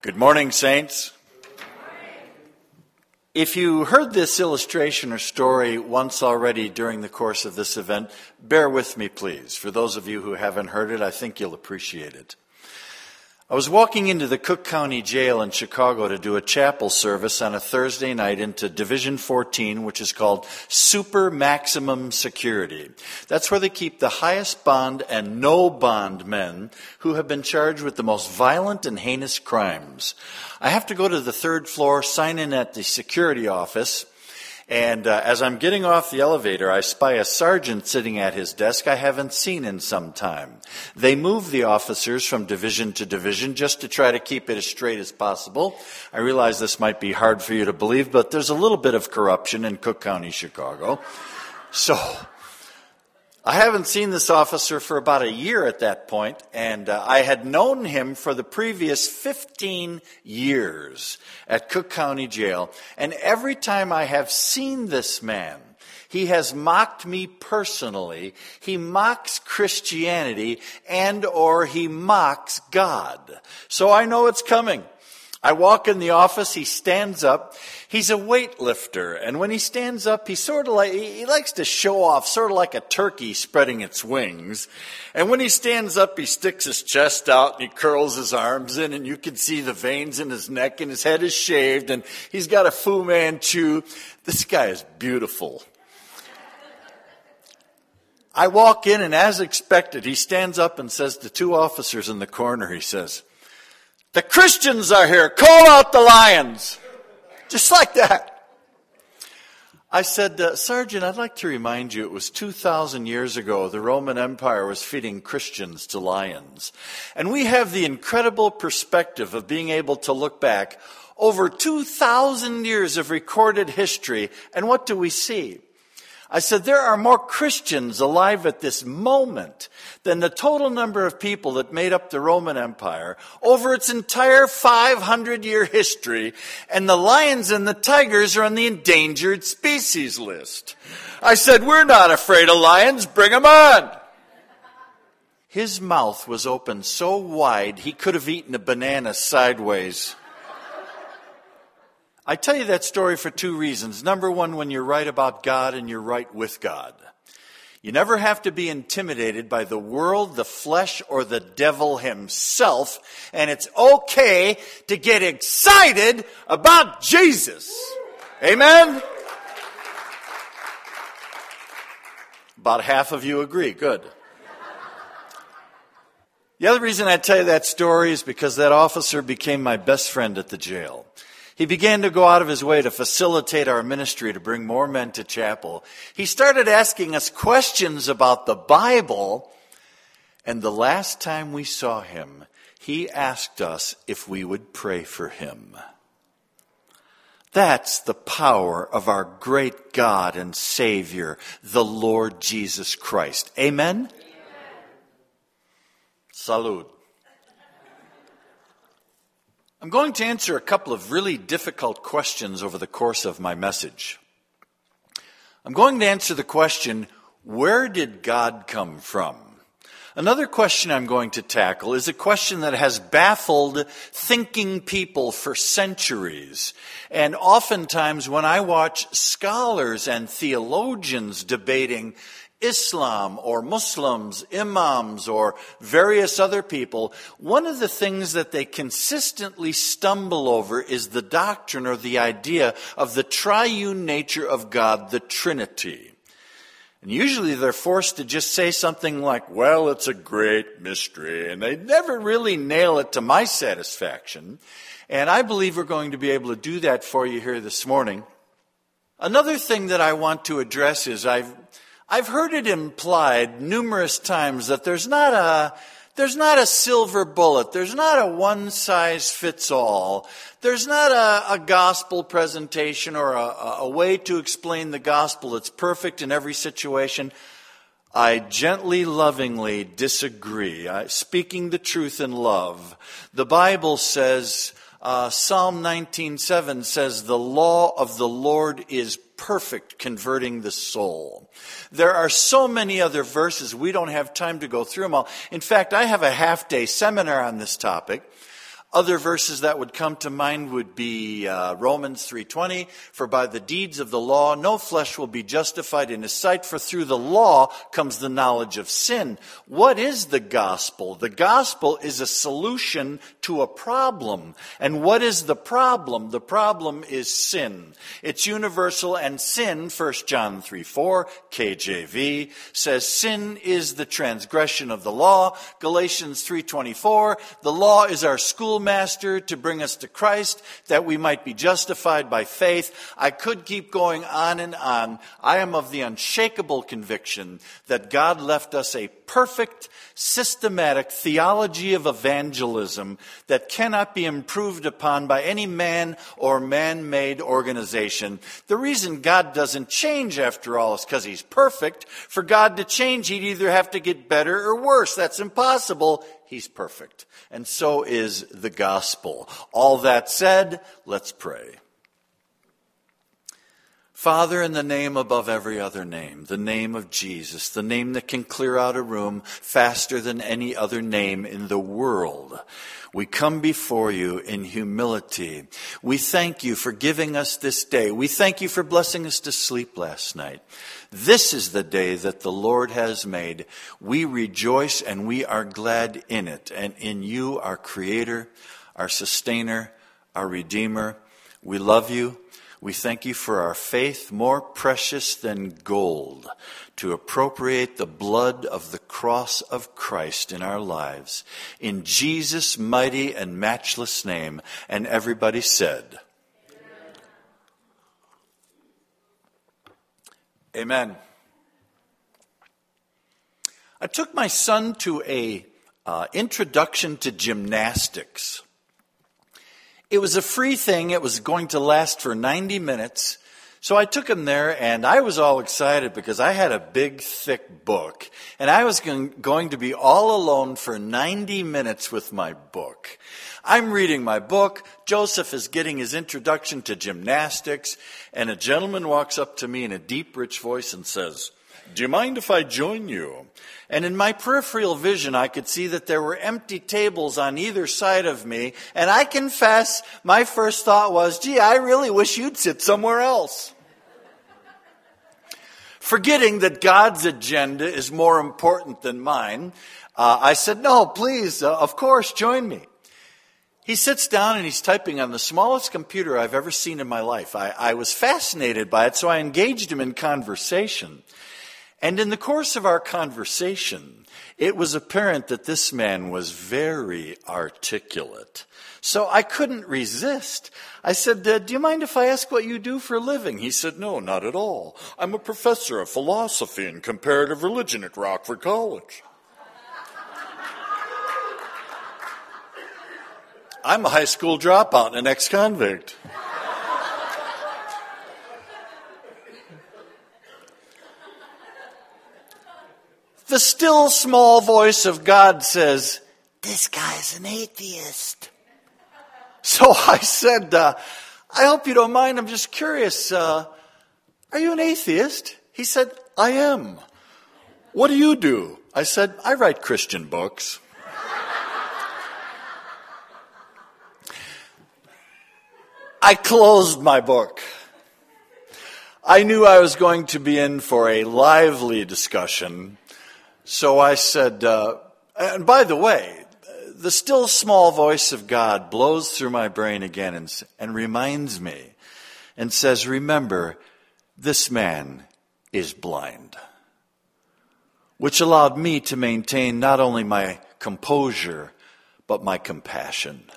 Good morning, Saints. If you heard this illustration or story once already during the course of this event, bear with me, please. For those of you who haven't heard it, I think you'll appreciate it. I was walking into the Cook County Jail in Chicago to do a chapel service on a Thursday night into Division 14, which is called Super Maximum Security. That's where they keep the highest bond and no bond men who have been charged with the most violent and heinous crimes. I have to go to the third floor, sign in at the security office, and uh, as I'm getting off the elevator, I spy a sergeant sitting at his desk I haven't seen in some time. They move the officers from division to division just to try to keep it as straight as possible. I realize this might be hard for you to believe, but there's a little bit of corruption in Cook County, Chicago. So, I haven't seen this officer for about a year at that point, and uh, I had known him for the previous 15 years at Cook County Jail. And every time I have seen this man, he has mocked me personally. He mocks Christianity and or he mocks God. So I know it's coming. I walk in the office, he stands up. He's a weightlifter, and when he stands up, he sort of like, he likes to show off, sort of like a turkey spreading its wings. And when he stands up, he sticks his chest out and he curls his arms in, and you can see the veins in his neck, and his head is shaved, and he's got a Fu Manchu. This guy is beautiful. I walk in, and as expected, he stands up and says to two officers in the corner, he says, the Christians are here. Call out the lions. Just like that. I said, uh, Sergeant, I'd like to remind you it was 2,000 years ago the Roman Empire was feeding Christians to lions. And we have the incredible perspective of being able to look back over 2,000 years of recorded history. And what do we see? I said, there are more Christians alive at this moment than the total number of people that made up the Roman Empire over its entire 500 year history, and the lions and the tigers are on the endangered species list. I said, we're not afraid of lions, bring them on. His mouth was open so wide he could have eaten a banana sideways. I tell you that story for two reasons. Number one, when you're right about God and you're right with God. You never have to be intimidated by the world, the flesh, or the devil himself. And it's okay to get excited about Jesus. Amen? About half of you agree. Good. The other reason I tell you that story is because that officer became my best friend at the jail. He began to go out of his way to facilitate our ministry to bring more men to chapel. He started asking us questions about the Bible. And the last time we saw him, he asked us if we would pray for him. That's the power of our great God and Savior, the Lord Jesus Christ. Amen? Amen. Salud. I'm going to answer a couple of really difficult questions over the course of my message. I'm going to answer the question, where did God come from? Another question I'm going to tackle is a question that has baffled thinking people for centuries. And oftentimes when I watch scholars and theologians debating Islam or Muslims, imams, or various other people, one of the things that they consistently stumble over is the doctrine or the idea of the triune nature of God, the Trinity. And usually they're forced to just say something like, well, it's a great mystery. And they never really nail it to my satisfaction. And I believe we're going to be able to do that for you here this morning. Another thing that I want to address is I've I've heard it implied numerous times that there's not a, there's not a silver bullet. There's not a one size fits all. There's not a, a gospel presentation or a, a way to explain the gospel that's perfect in every situation. I gently, lovingly disagree. I, speaking the truth in love. The Bible says, uh, Psalm 19:7 says, "The law of the Lord is perfect, converting the soul. There are so many other verses, we don't have time to go through them all. In fact, I have a half day seminar on this topic. Other verses that would come to mind would be uh, Romans 3:20, for by the deeds of the law no flesh will be justified in his sight, for through the law comes the knowledge of sin. What is the gospel? The gospel is a solution to a problem. And what is the problem? The problem is sin. It's universal and sin, 1 John 3 4, KJV, says sin is the transgression of the law. Galatians 3:24, the law is our school schoolmaster to bring us to Christ that we might be justified by faith. I could keep going on and on. I am of the unshakable conviction that God left us a perfect, systematic theology of evangelism that cannot be improved upon by any man or man made organization. The reason God doesn't change, after all, is because He's perfect. For God to change, He'd either have to get better or worse. That's impossible. He's perfect. And so is the gospel. All that said, let's pray. Father, in the name above every other name, the name of Jesus, the name that can clear out a room faster than any other name in the world, we come before you in humility. We thank you for giving us this day. We thank you for blessing us to sleep last night. This is the day that the Lord has made. We rejoice and we are glad in it and in you, our Creator, our Sustainer, our Redeemer. We love you. We thank you for our faith, more precious than gold, to appropriate the blood of the cross of Christ in our lives. In Jesus' mighty and matchless name. And everybody said, Amen. I took my son to a uh, introduction to gymnastics it was a free thing. It was going to last for 90 minutes. So I took him there and I was all excited because I had a big, thick book and I was going to be all alone for 90 minutes with my book. I'm reading my book. Joseph is getting his introduction to gymnastics and a gentleman walks up to me in a deep, rich voice and says, do you mind if I join you? And in my peripheral vision, I could see that there were empty tables on either side of me. And I confess, my first thought was, gee, I really wish you'd sit somewhere else. Forgetting that God's agenda is more important than mine, uh, I said, no, please, uh, of course, join me. He sits down and he's typing on the smallest computer I've ever seen in my life. I, I was fascinated by it, so I engaged him in conversation. And in the course of our conversation, it was apparent that this man was very articulate. So I couldn't resist. I said, uh, Do you mind if I ask what you do for a living? He said, No, not at all. I'm a professor of philosophy and comparative religion at Rockford College. I'm a high school dropout and an ex convict. The still small voice of God says, This guy's an atheist. So I said, uh, I hope you don't mind. I'm just curious. Uh, are you an atheist? He said, I am. What do you do? I said, I write Christian books. I closed my book. I knew I was going to be in for a lively discussion so I said, uh, and by the way, the still small voice of God blows through my brain again and, and reminds me and says, Remember, this man is blind. Which allowed me to maintain not only my composure, but my compassion.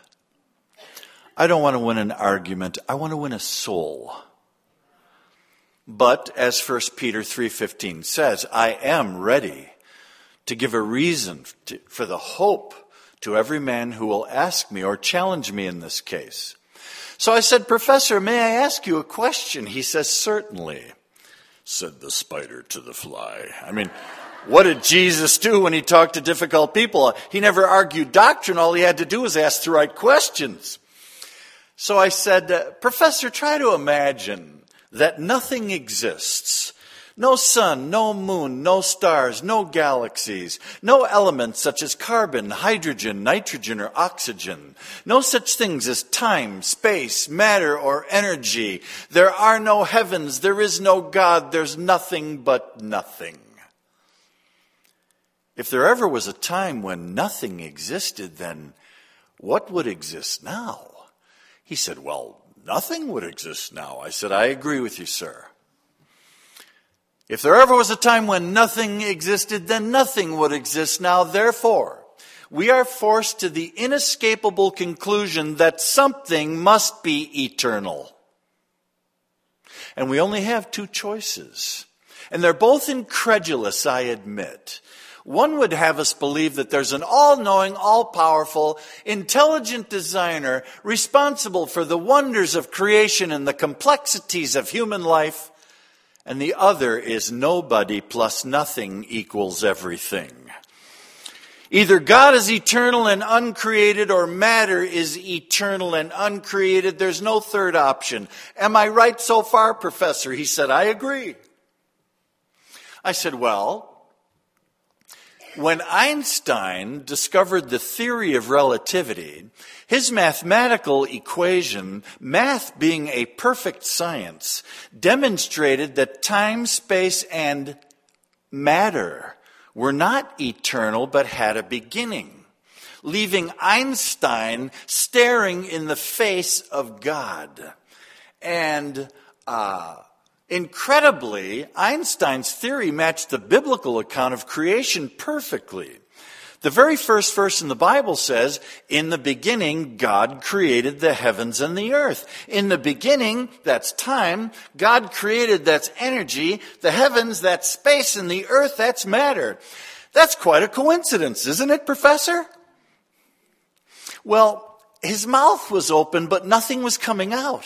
I don't want to win an argument, I want to win a soul. But as 1 Peter 3:15 says, I am ready to give a reason to, for the hope to every man who will ask me or challenge me in this case. So I said, Professor, may I ask you a question? He says, Certainly, said the spider to the fly. I mean, what did Jesus do when he talked to difficult people? He never argued doctrine. All he had to do was ask the right questions. So I said, Professor, try to imagine that nothing exists No sun, no moon, no stars, no galaxies, no elements such as carbon, hydrogen, nitrogen, or oxygen. No such things as time, space, matter, or energy. There are no heavens, there is no God, there's nothing but nothing. If there ever was a time when nothing existed, then what would exist now? He said, Well, nothing would exist now. I said, I agree with you, sir. If there ever was a time when nothing existed, then nothing would exist now. Therefore, we are forced to the inescapable conclusion that something must be eternal. And we only have two choices. And they're both incredulous, I admit. One would have us believe that there's an all knowing, all powerful, intelligent designer responsible for the wonders of creation and the complexities of human life and the other is nobody plus nothing equals everything. Either God is eternal and uncreated or matter is eternal and uncreated. There's no third option. Am I right so far, Professor? He said, I agree. I said, well, when Einstein discovered the theory of relativity, his mathematical equation, math being a perfect science, demonstrated that time, space, and matter were not eternal but had a beginning, leaving Einstein staring in the face of God. And uh, incredibly, Einstein's theory matched the biblical account of creation perfectly. The very first verse in the Bible says, In the beginning, God created the heavens and the earth. In the beginning, that's time. God created, that's energy. The heavens, that's space. And the earth, that's matter. That's quite a coincidence, isn't it, Professor? Well, his mouth was open, but nothing was coming out.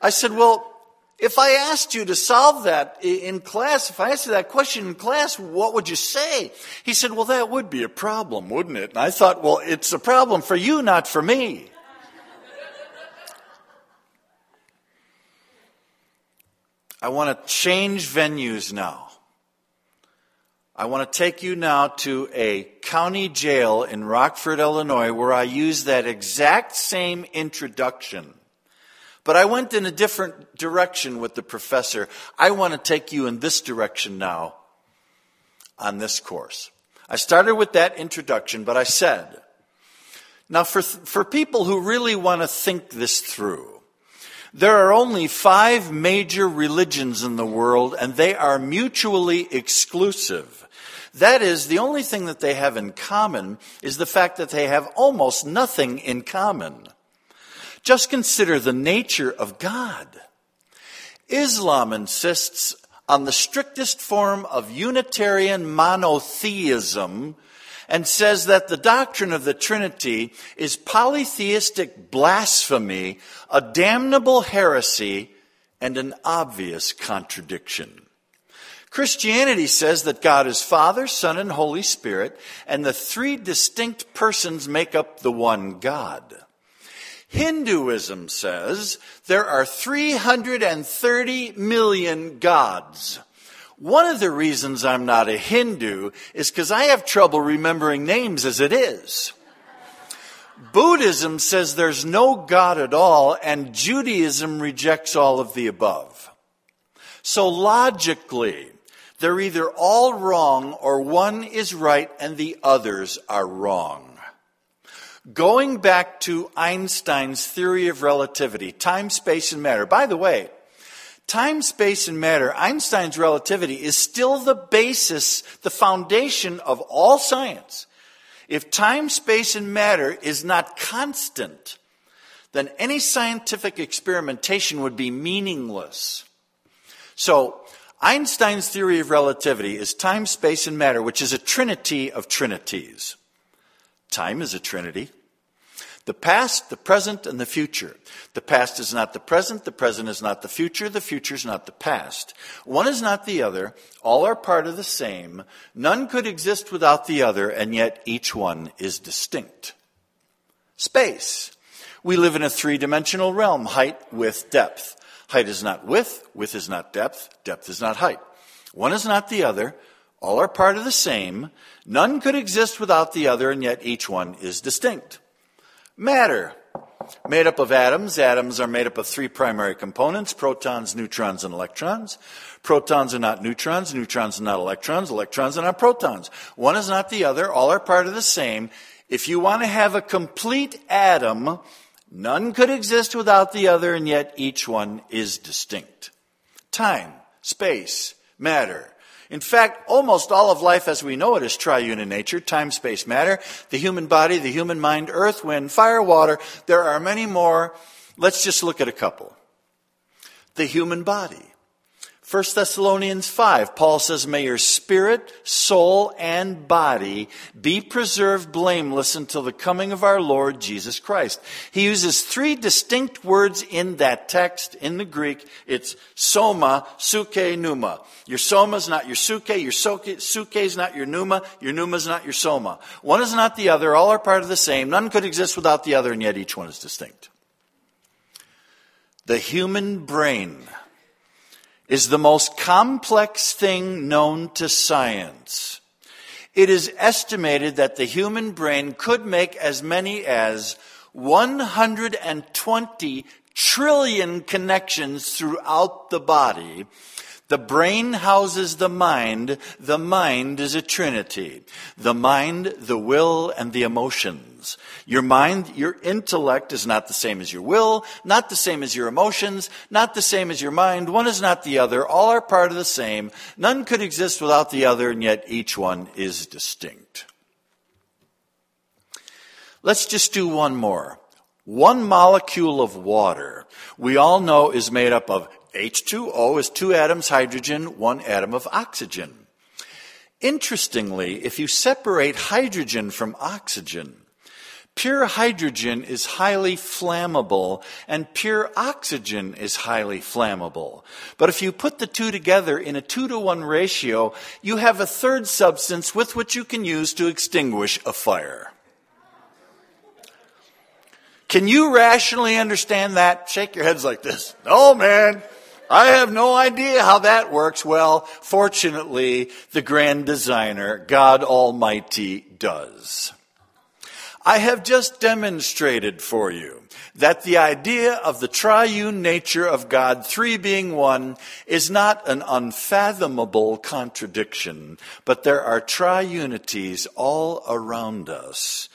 I said, Well, if I asked you to solve that in class, if I asked you that question in class, what would you say? He said, Well, that would be a problem, wouldn't it? And I thought, Well, it's a problem for you, not for me. I want to change venues now. I want to take you now to a county jail in Rockford, Illinois, where I use that exact same introduction but I went in a different direction with the professor. I want to take you in this direction now on this course. I started with that introduction, but I said, now for, for people who really want to think this through, there are only five major religions in the world, and they are mutually exclusive. That is, the only thing that they have in common is the fact that they have almost nothing in common. Just consider the nature of God. Islam insists on the strictest form of Unitarian monotheism and says that the doctrine of the Trinity is polytheistic blasphemy, a damnable heresy, and an obvious contradiction. Christianity says that God is Father, Son, and Holy Spirit, and the three distinct persons make up the one God. Hinduism says there are 330 million gods. One of the reasons I'm not a Hindu is because I have trouble remembering names as it is. Buddhism says there's no God at all, and Judaism rejects all of the above. So logically, they're either all wrong or one is right and the others are wrong. Going back to Einstein's theory of relativity, time, space, and matter. By the way, time, space, and matter, Einstein's relativity is still the basis, the foundation of all science. If time, space, and matter is not constant, then any scientific experimentation would be meaningless. So, Einstein's theory of relativity is time, space, and matter, which is a trinity of trinities. Time is a trinity. The past, the present, and the future. The past is not the present, the present is not the future, the future is not the past. One is not the other, all are part of the same. None could exist without the other, and yet each one is distinct. Space. We live in a three dimensional realm height, width, depth. Height is not width, width is not depth, depth is not height. One is not the other. All are part of the same. None could exist without the other, and yet each one is distinct. Matter. Made up of atoms. Atoms are made up of three primary components protons, neutrons, and electrons. Protons are not neutrons. Neutrons are not electrons. Electrons are not protons. One is not the other. All are part of the same. If you want to have a complete atom, none could exist without the other, and yet each one is distinct. Time, space, matter. In fact, almost all of life as we know it is triune in nature time, space, matter. The human body, the human mind, earth, wind, fire, water. There are many more. Let's just look at a couple. The human body. 1 Thessalonians 5, Paul says, May your spirit, soul, and body be preserved blameless until the coming of our Lord Jesus Christ. He uses three distinct words in that text in the Greek. It's soma, suke, pneuma. Your soma is not your suke, your suke is not your pneuma, your pneuma is not your soma. One is not the other, all are part of the same. None could exist without the other, and yet each one is distinct. The human brain is the most complex thing known to science. It is estimated that the human brain could make as many as 120 trillion connections throughout the body the brain houses the mind. The mind is a trinity. The mind, the will, and the emotions. Your mind, your intellect is not the same as your will, not the same as your emotions, not the same as your mind. One is not the other. All are part of the same. None could exist without the other, and yet each one is distinct. Let's just do one more. One molecule of water, we all know is made up of H2O is two atoms hydrogen, one atom of oxygen. Interestingly, if you separate hydrogen from oxygen, pure hydrogen is highly flammable and pure oxygen is highly flammable. But if you put the two together in a two to one ratio, you have a third substance with which you can use to extinguish a fire. Can you rationally understand that? Shake your heads like this. No, man. I have no idea how that works. Well, fortunately, the grand designer, God Almighty, does. I have just demonstrated for you that the idea of the triune nature of God, three being one, is not an unfathomable contradiction, but there are triunities all around us.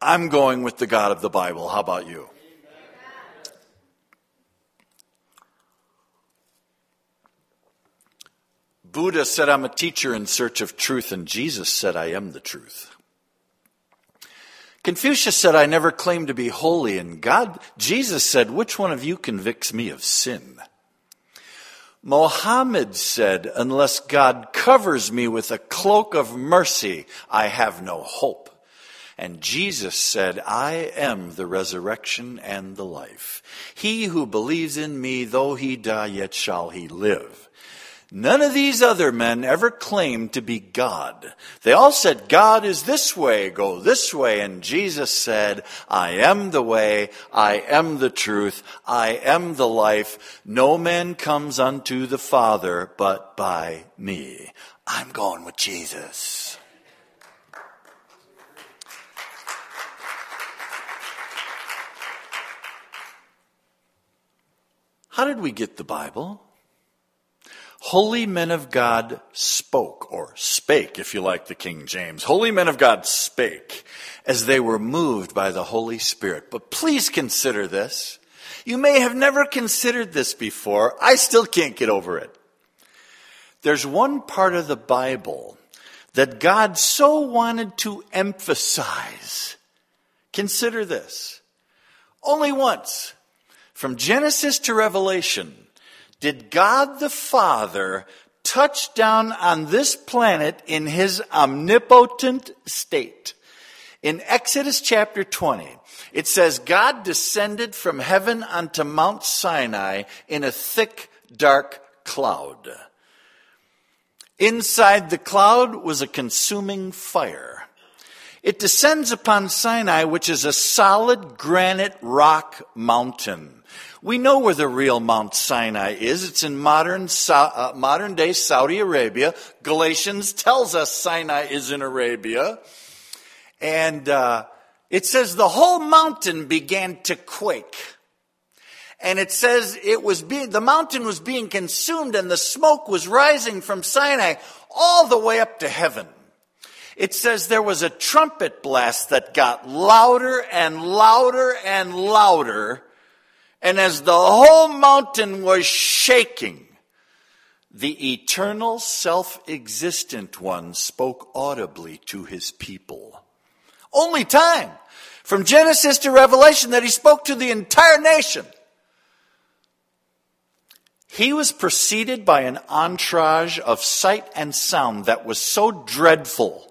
I'm going with the God of the Bible. How about you? Buddha said, I'm a teacher in search of truth, and Jesus said, I am the truth. Confucius said, I never claim to be holy, and God, Jesus said, which one of you convicts me of sin? Mohammed said, unless God covers me with a cloak of mercy, I have no hope. And Jesus said, I am the resurrection and the life. He who believes in me, though he die, yet shall he live. None of these other men ever claimed to be God. They all said, God is this way, go this way. And Jesus said, I am the way, I am the truth, I am the life. No man comes unto the Father but by me. I'm going with Jesus. How did we get the Bible? Holy men of God spoke, or spake, if you like the King James. Holy men of God spake as they were moved by the Holy Spirit. But please consider this. You may have never considered this before. I still can't get over it. There's one part of the Bible that God so wanted to emphasize. Consider this. Only once, from Genesis to Revelation, did God the Father touch down on this planet in his omnipotent state. In Exodus chapter 20, it says, God descended from heaven unto Mount Sinai in a thick, dark cloud. Inside the cloud was a consuming fire. It descends upon Sinai, which is a solid granite rock mountain We know where the real Mount Sinai is. It's in modern, uh, modern day Saudi Arabia. Galatians tells us Sinai is in Arabia. And uh, it says the whole mountain began to quake. And it says it was being, the mountain was being consumed and the smoke was rising from Sinai all the way up to heaven. It says there was a trumpet blast that got louder and louder and louder. And as the whole mountain was shaking, the eternal self-existent one spoke audibly to his people. Only time from Genesis to Revelation that he spoke to the entire nation. He was preceded by an entourage of sight and sound that was so dreadful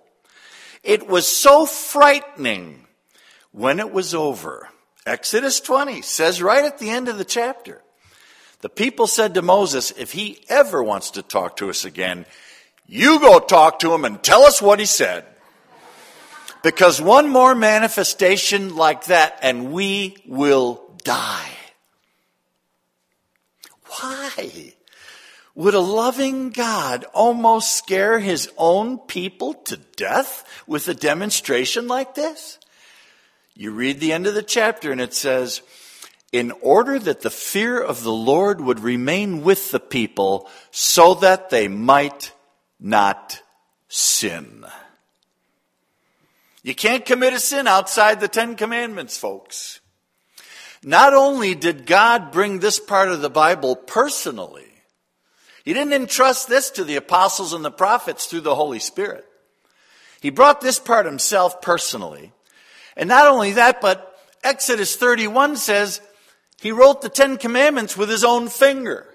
it was so frightening when it was over. Exodus 20 says right at the end of the chapter, the people said to Moses, if he ever wants to talk to us again, you go talk to him and tell us what he said. Because one more manifestation like that and we will die. Why? Would a loving God almost scare his own people to death with a demonstration like this? You read the end of the chapter and it says, in order that the fear of the Lord would remain with the people so that they might not sin. You can't commit a sin outside the Ten Commandments, folks. Not only did God bring this part of the Bible personally, he didn't entrust this to the apostles and the prophets through the Holy Spirit. He brought this part himself personally. And not only that, but Exodus 31 says he wrote the Ten Commandments with his own finger.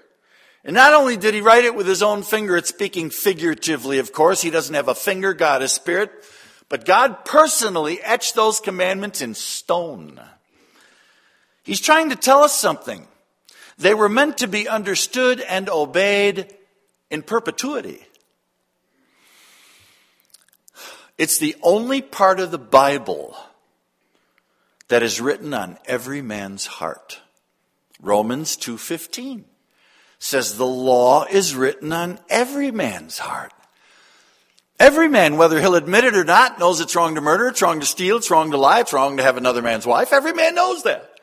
And not only did he write it with his own finger, it's speaking figuratively, of course. He doesn't have a finger, God is spirit. But God personally etched those commandments in stone. He's trying to tell us something. They were meant to be understood and obeyed in perpetuity. It's the only part of the Bible that is written on every man's heart. Romans 2:15 says the law is written on every man's heart. Every man, whether he'll admit it or not, knows it's wrong to murder, it's wrong to steal, it's wrong to lie, it's wrong to have another man's wife. Every man knows that.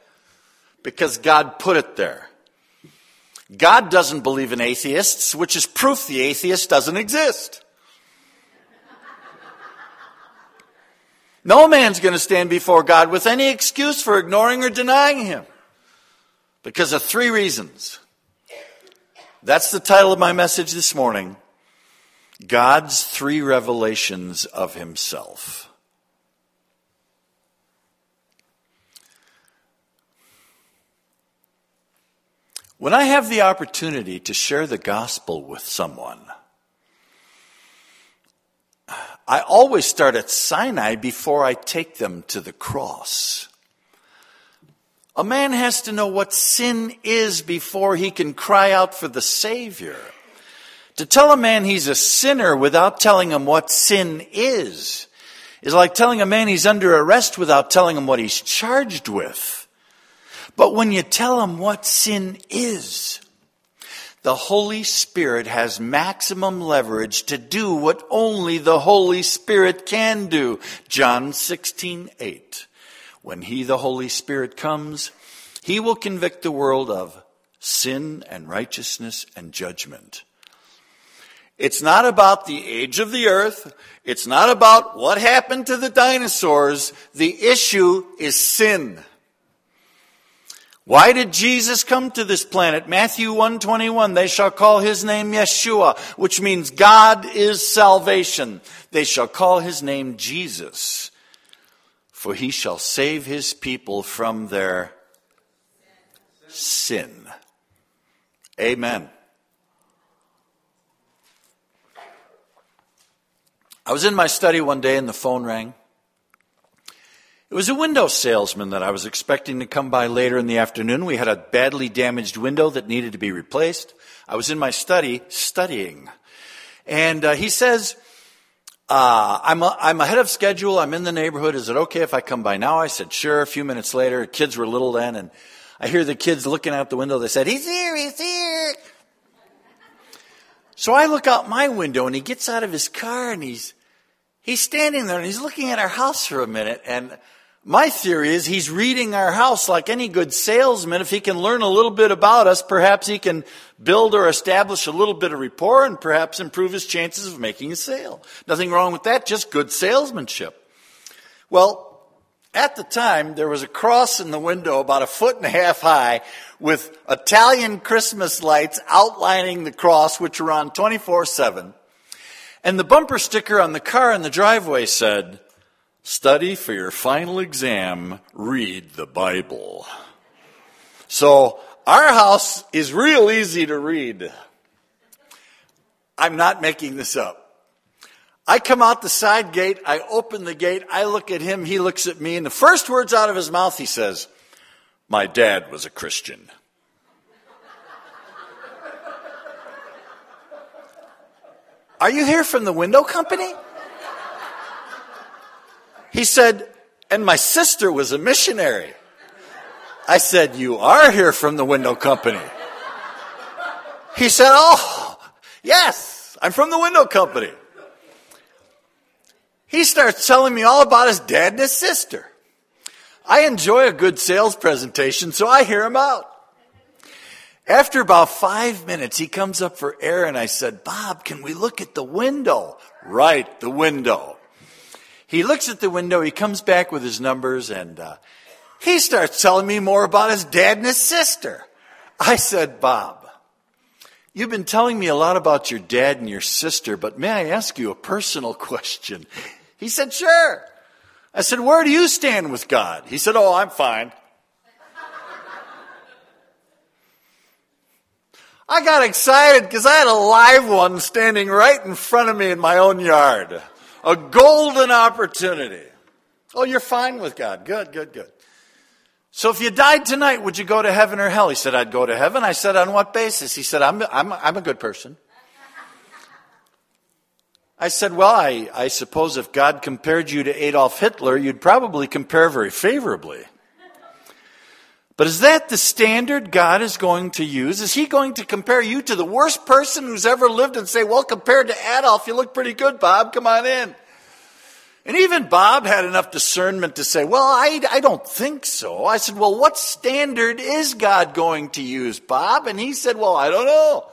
Because God put it there. God doesn't believe in atheists, which is proof the atheist doesn't exist. No man's going to stand before God with any excuse for ignoring or denying him because of three reasons. That's the title of my message this morning God's three revelations of himself. When I have the opportunity to share the gospel with someone, I always start at Sinai before I take them to the cross. A man has to know what sin is before he can cry out for the Savior. To tell a man he's a sinner without telling him what sin is is like telling a man he's under arrest without telling him what he's charged with. But when you tell him what sin is, the Holy Spirit has maximum leverage to do what only the Holy Spirit can do. John 16, 8. When He, the Holy Spirit, comes, He will convict the world of sin and righteousness and judgment. It's not about the age of the earth. It's not about what happened to the dinosaurs. The issue is sin. Why did Jesus come to this planet? Matthew 121, they shall call his name Yeshua, which means God is salvation. They shall call his name Jesus, for he shall save his people from their sin. Amen. I was in my study one day and the phone rang. It was a window salesman that I was expecting to come by later in the afternoon. We had a badly damaged window that needed to be replaced. I was in my study studying. And uh, he says, uh, I'm, a, I'm ahead of schedule. I'm in the neighborhood. Is it okay if I come by now? I said, sure. A few minutes later, kids were little then. And I hear the kids looking out the window. They said, He's here, he's here. So I look out my window and he gets out of his car and he's, he's standing there and he's looking at our house for a minute. And my theory is he's reading our house like any good salesman. If he can learn a little bit about us, perhaps he can build or establish a little bit of rapport and perhaps improve his chances of making a sale. Nothing wrong with that, just good salesmanship. Well, at the time, there was a cross in the window about a foot and a half high with Italian Christmas lights outlining the cross, which were on 24 7. And the bumper sticker on the car in the driveway said, Study for your final exam, read the Bible. So, our house is real easy to read. I'm not making this up. I come out the side gate, I open the gate, I look at him, he looks at me, and the first words out of his mouth, he says, My dad was a Christian. Are you here from the window company? He said, and my sister was a missionary. I said, You are here from the window company. He said, Oh, yes, I'm from the window company. He starts telling me all about his dad and his sister. I enjoy a good sales presentation, so I hear him out. After about five minutes, he comes up for air, and I said, Bob, can we look at the window? Right, the window. He looks at the window, he comes back with his numbers, and uh, he starts telling me more about his dad and his sister. I said, Bob, you've been telling me a lot about your dad and your sister, but may I ask you a personal question? He said, Sure. I said, Where do you stand with God? He said, Oh, I'm fine. I got excited because I had a live one standing right in front of me in my own yard. A golden opportunity. Oh, you're fine with God. Good, good, good. So if you died tonight, would you go to heaven or hell? He said, I'd go to heaven. I said, on what basis? He said, I'm, I'm, I'm a good person. I said, Well, I, I suppose if God compared you to Adolf Hitler, you'd probably compare very favorably. But is that the standard God is going to use? Is He going to compare you to the worst person who's ever lived and say, Well, compared to Adolf, you look pretty good, Bob, come on in? And even Bob had enough discernment to say, Well, I, I don't think so. I said, Well, what standard is God going to use, Bob? And he said, Well, I don't know.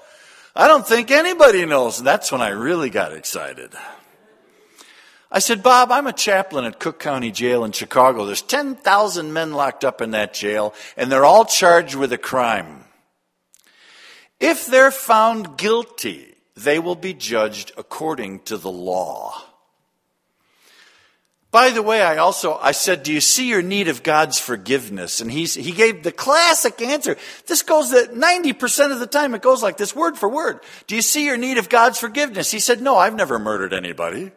I don't think anybody knows. And that's when I really got excited. I said, Bob, I'm a chaplain at Cook County Jail in Chicago. There's 10,000 men locked up in that jail, and they're all charged with a crime. If they're found guilty, they will be judged according to the law. By the way, I also, I said, do you see your need of God's forgiveness? And he's, he gave the classic answer. This goes that 90% of the time it goes like this word for word. Do you see your need of God's forgiveness? He said, no, I've never murdered anybody.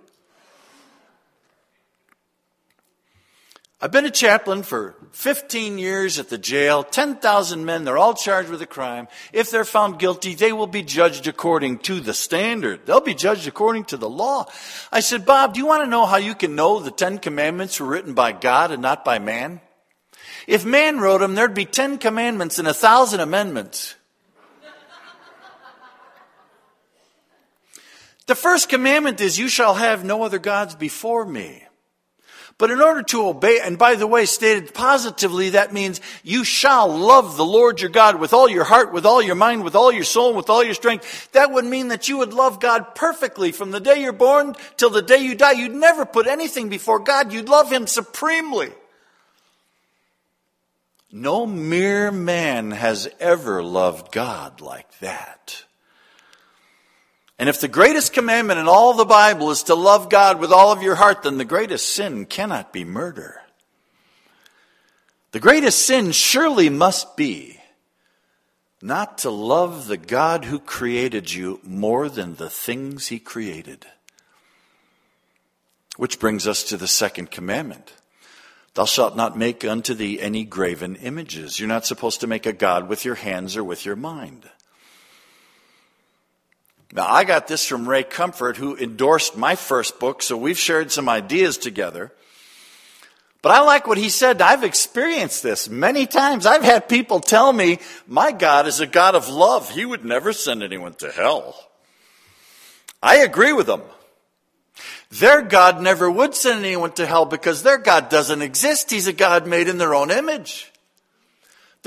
I've been a chaplain for 15 years at the jail, 10,000 men, they're all charged with a crime. If they're found guilty, they will be judged according to the standard. They'll be judged according to the law. I said, Bob, do you want to know how you can know the Ten Commandments were written by God and not by man? If man wrote them, there'd be 10 commandments and a thousand amendments. The first commandment is, you shall have no other gods before me. But in order to obey, and by the way, stated positively, that means you shall love the Lord your God with all your heart, with all your mind, with all your soul, with all your strength. That would mean that you would love God perfectly from the day you're born till the day you die. You'd never put anything before God. You'd love Him supremely. No mere man has ever loved God like that. And if the greatest commandment in all the Bible is to love God with all of your heart, then the greatest sin cannot be murder. The greatest sin surely must be not to love the God who created you more than the things he created. Which brings us to the second commandment. Thou shalt not make unto thee any graven images. You're not supposed to make a God with your hands or with your mind. Now, I got this from Ray Comfort, who endorsed my first book, so we've shared some ideas together. But I like what he said. I've experienced this many times. I've had people tell me, my God is a God of love. He would never send anyone to hell. I agree with them. Their God never would send anyone to hell because their God doesn't exist. He's a God made in their own image.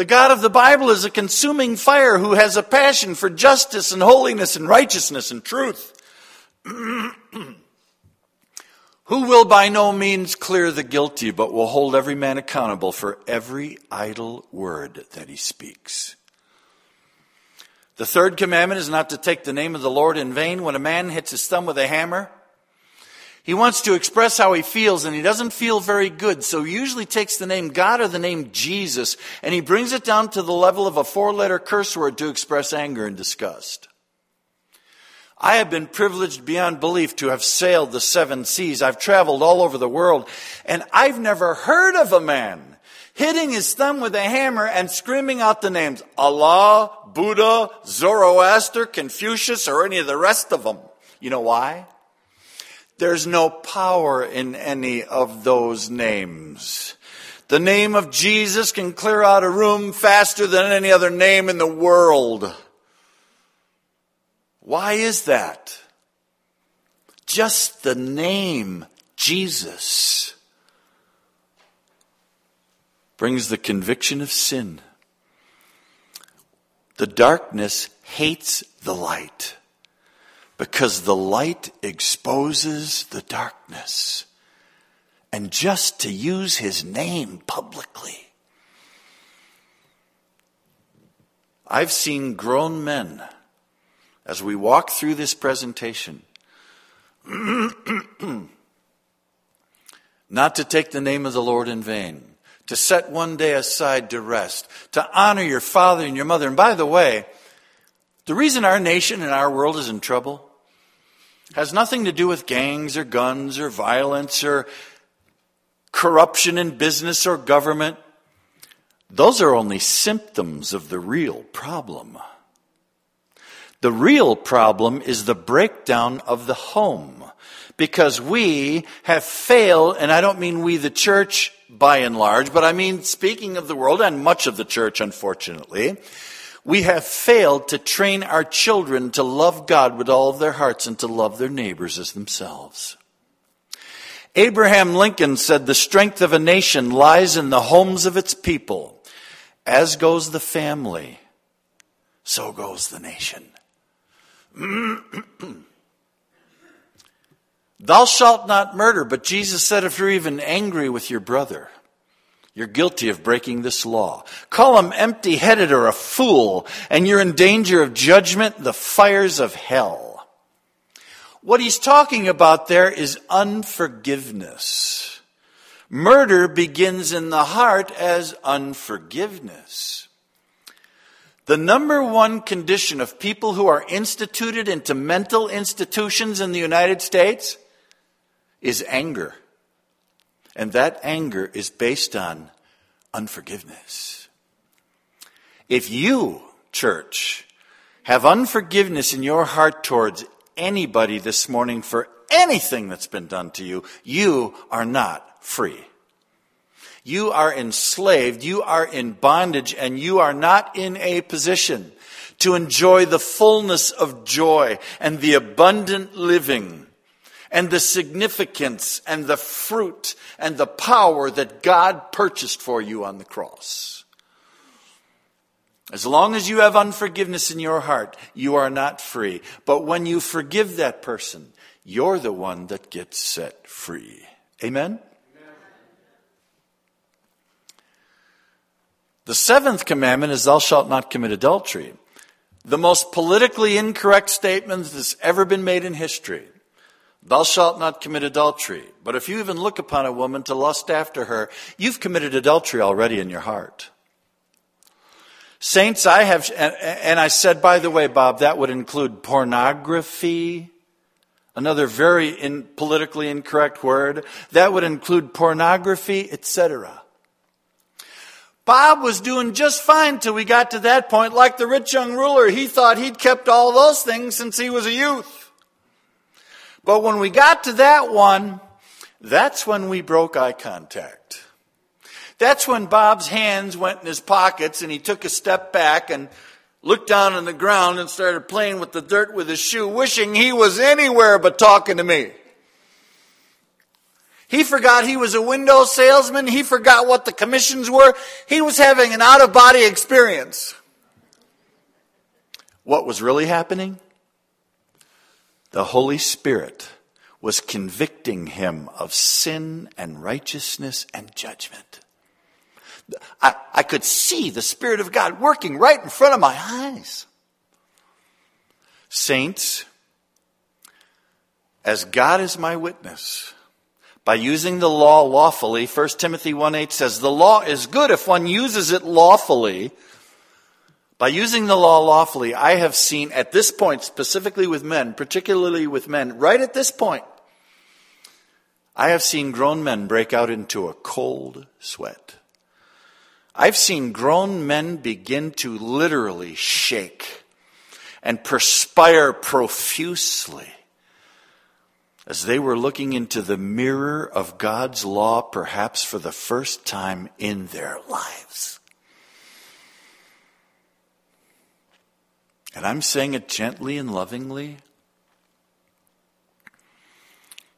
The God of the Bible is a consuming fire who has a passion for justice and holiness and righteousness and truth. who will by no means clear the guilty, but will hold every man accountable for every idle word that he speaks. The third commandment is not to take the name of the Lord in vain. When a man hits his thumb with a hammer, he wants to express how he feels and he doesn't feel very good, so he usually takes the name God or the name Jesus and he brings it down to the level of a four letter curse word to express anger and disgust. I have been privileged beyond belief to have sailed the seven seas. I've traveled all over the world, and I've never heard of a man hitting his thumb with a hammer and screaming out the names Allah, Buddha, Zoroaster, Confucius, or any of the rest of them. You know why? There's no power in any of those names. The name of Jesus can clear out a room faster than any other name in the world. Why is that? Just the name Jesus brings the conviction of sin. The darkness hates the light because the light exposes the darkness. And just to use his name publicly. I've seen grown men as we walk through this presentation, not to take the name of the Lord in vain, to set one day aside to rest, to honor your father and your mother. And by the way, the reason our nation and our world is in trouble has nothing to do with gangs or guns or violence or corruption in business or government. Those are only symptoms of the real problem. The real problem is the breakdown of the home. Because we have failed, and I don't mean we, the church, by and large, but I mean speaking of the world and much of the church, unfortunately, we have failed to train our children to love God with all of their hearts and to love their neighbors as themselves. Abraham Lincoln said the strength of a nation lies in the homes of its people. As goes the family, so goes the nation. Thou shalt not murder, but Jesus said if you're even angry with your brother, you're guilty of breaking this law. Call him empty headed or a fool, and you're in danger of judgment, the fires of hell. What he's talking about there is unforgiveness. Murder begins in the heart as unforgiveness. The number one condition of people who are instituted into mental institutions in the United States is anger. And that anger is based on unforgiveness. If you, church, have unforgiveness in your heart towards anybody this morning for anything that's been done to you, you are not free. You are enslaved, you are in bondage, and you are not in a position to enjoy the fullness of joy and the abundant living and the significance and the fruit and the power that God purchased for you on the cross. As long as you have unforgiveness in your heart, you are not free. But when you forgive that person, you're the one that gets set free. Amen? The seventh commandment is, Thou shalt not commit adultery. The most politically incorrect statement that's ever been made in history. Thou shalt not commit adultery. But if you even look upon a woman to lust after her, you've committed adultery already in your heart. Saints, I have, and I said, by the way, Bob, that would include pornography, another very in, politically incorrect word. That would include pornography, etc. Bob was doing just fine till we got to that point. Like the rich young ruler, he thought he'd kept all those things since he was a youth. But when we got to that one, That's when we broke eye contact. That's when Bob's hands went in his pockets and he took a step back and looked down on the ground and started playing with the dirt with his shoe, wishing he was anywhere but talking to me. He forgot he was a window salesman. He forgot what the commissions were. He was having an out of body experience. What was really happening? The Holy Spirit was convicting him of sin and righteousness and judgment. I, I, could see the Spirit of God working right in front of my eyes. Saints, as God is my witness, by using the law lawfully. 1 Timothy 1 8 says, The law is good if one uses it lawfully. By using the law lawfully, I have seen at this point, specifically with men, particularly with men, right at this point, I have seen grown men break out into a cold sweat. I've seen grown men begin to literally shake and perspire profusely as they were looking into the mirror of God's law, perhaps for the first time in their lives. And I'm saying it gently and lovingly.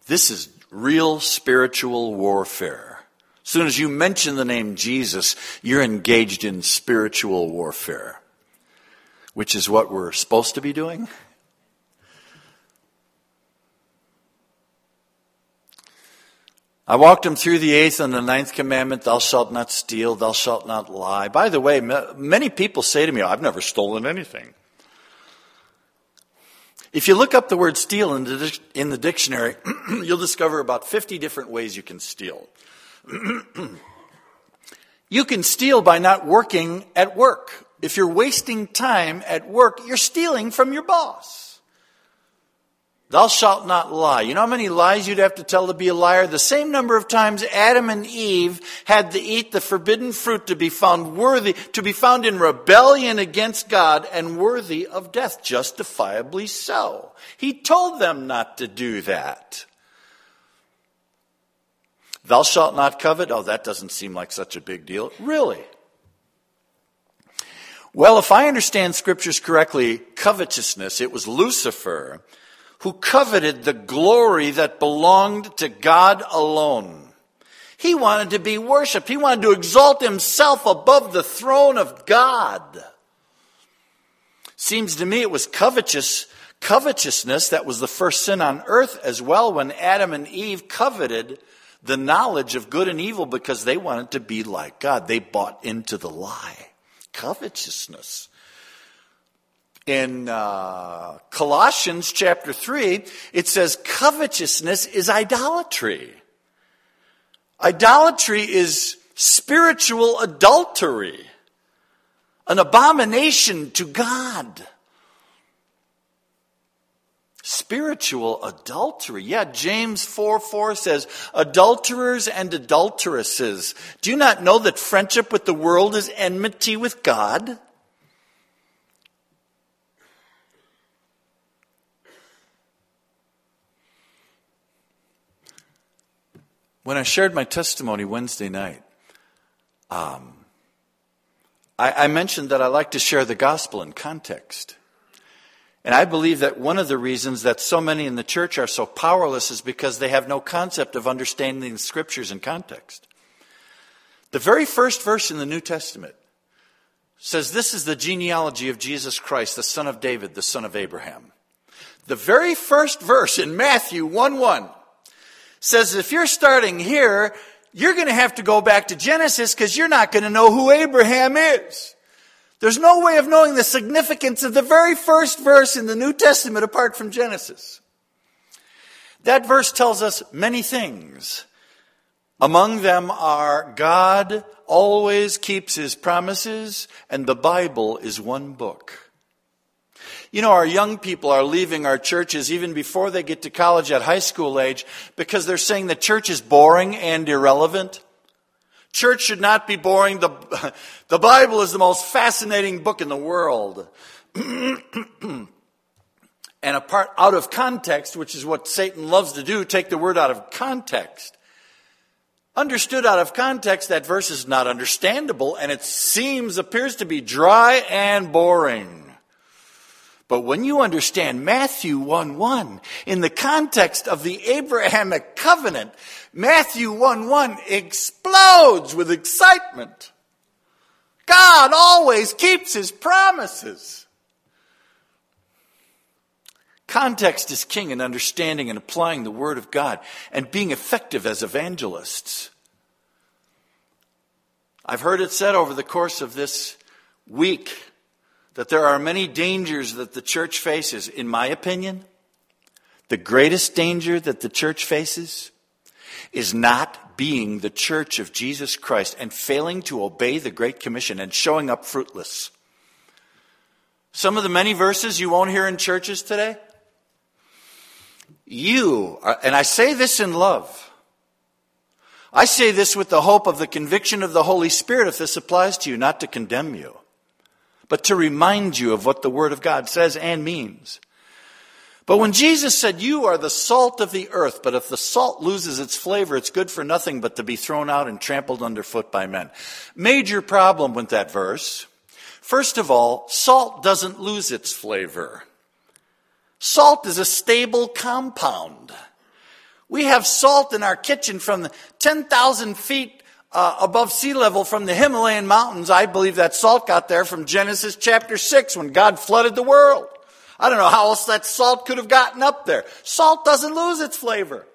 This is real spiritual warfare. As soon as you mention the name Jesus, you're engaged in spiritual warfare, which is what we're supposed to be doing. I walked him through the eighth and the ninth commandment, thou shalt not steal, thou shalt not lie. By the way, many people say to me, I've never stolen anything. If you look up the word steal in the, in the dictionary, you'll discover about 50 different ways you can steal. you can steal by not working at work. If you're wasting time at work, you're stealing from your boss. Thou shalt not lie. You know how many lies you'd have to tell to be a liar? The same number of times Adam and Eve had to eat the forbidden fruit to be found worthy, to be found in rebellion against God and worthy of death, justifiably so. He told them not to do that. Thou shalt not covet. Oh, that doesn't seem like such a big deal. Really? Well, if I understand scriptures correctly, covetousness, it was Lucifer who coveted the glory that belonged to God alone. He wanted to be worshiped. He wanted to exalt himself above the throne of God. Seems to me it was covetous, covetousness that was the first sin on earth as well when Adam and Eve coveted the knowledge of good and evil because they wanted to be like God. They bought into the lie. Covetousness in uh, Colossians chapter 3, it says covetousness is idolatry. Idolatry is spiritual adultery, an abomination to God. Spiritual adultery. Yeah, James 4 4 says, adulterers and adulteresses, do you not know that friendship with the world is enmity with God? When I shared my testimony Wednesday night, um, I, I mentioned that I like to share the gospel in context. And I believe that one of the reasons that so many in the church are so powerless is because they have no concept of understanding the scriptures in context. The very first verse in the New Testament says this is the genealogy of Jesus Christ, the son of David, the son of Abraham. The very first verse in Matthew 1 1 says if you're starting here, you're going to have to go back to Genesis because you're not going to know who Abraham is. There's no way of knowing the significance of the very first verse in the New Testament apart from Genesis. That verse tells us many things. Among them are God always keeps his promises and the Bible is one book. You know, our young people are leaving our churches even before they get to college at high school age because they're saying the church is boring and irrelevant. Church should not be boring. The, the Bible is the most fascinating book in the world. and a part out of context, which is what Satan loves to do, take the word out of context. Understood out of context, that verse is not understandable and it seems, appears to be dry and boring. But when you understand Matthew 1 1, in the context of the Abrahamic covenant, Matthew 1 1 explodes with excitement. God always keeps his promises. Context is king in understanding and applying the Word of God and being effective as evangelists. I've heard it said over the course of this week that there are many dangers that the church faces. In my opinion, the greatest danger that the church faces is not being the church of Jesus Christ and failing to obey the Great Commission and showing up fruitless. Some of the many verses you won't hear in churches today. You, are, and I say this in love. I say this with the hope of the conviction of the Holy Spirit if this applies to you, not to condemn you but to remind you of what the Word of God says and means. But when Jesus said, You are the salt of the earth, but if the salt loses its flavor, it's good for nothing but to be thrown out and trampled underfoot by men. Major problem with that verse. First of all, salt doesn't lose its flavor. Salt is a stable compound. We have salt in our kitchen from 10,000 feet uh, above sea level from the Himalayan mountains. I believe that salt got there from Genesis chapter 6 when God flooded the world. I don't know how else that salt could have gotten up there. Salt doesn't lose its flavor.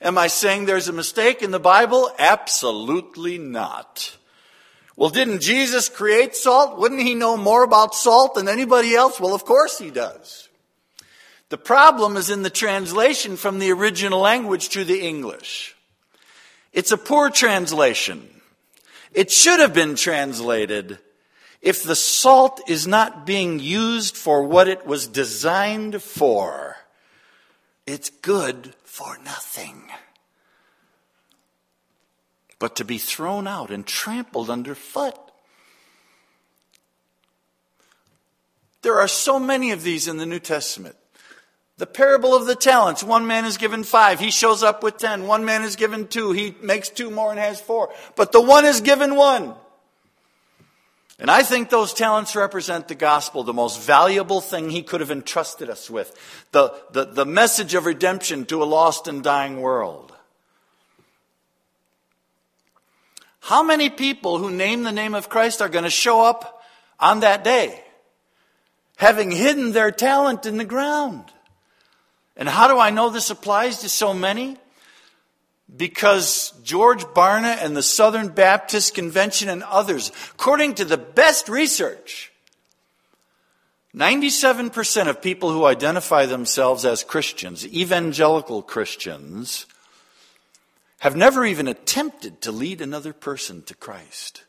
Am I saying there's a mistake in the Bible? Absolutely not. Well, didn't Jesus create salt? Wouldn't he know more about salt than anybody else? Well, of course he does. The problem is in the translation from the original language to the English. It's a poor translation. It should have been translated if the salt is not being used for what it was designed for, it's good for nothing. But to be thrown out and trampled underfoot. There are so many of these in the New Testament. The parable of the talents. One man is given five. He shows up with ten. One man is given two. He makes two more and has four. But the one is given one. And I think those talents represent the gospel, the most valuable thing he could have entrusted us with. The, the, the message of redemption to a lost and dying world. How many people who name the name of Christ are going to show up on that day, having hidden their talent in the ground? And how do I know this applies to so many? Because George Barna and the Southern Baptist Convention and others, according to the best research, 97% of people who identify themselves as Christians, evangelical Christians, have never even attempted to lead another person to Christ.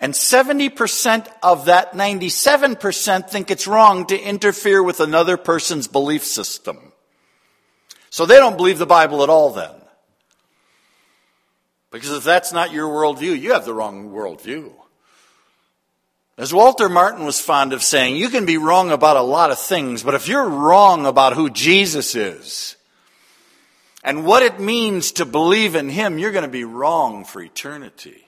And 70% of that 97% think it's wrong to interfere with another person's belief system. So they don't believe the Bible at all then. Because if that's not your worldview, you have the wrong worldview. As Walter Martin was fond of saying, you can be wrong about a lot of things, but if you're wrong about who Jesus is and what it means to believe in Him, you're going to be wrong for eternity.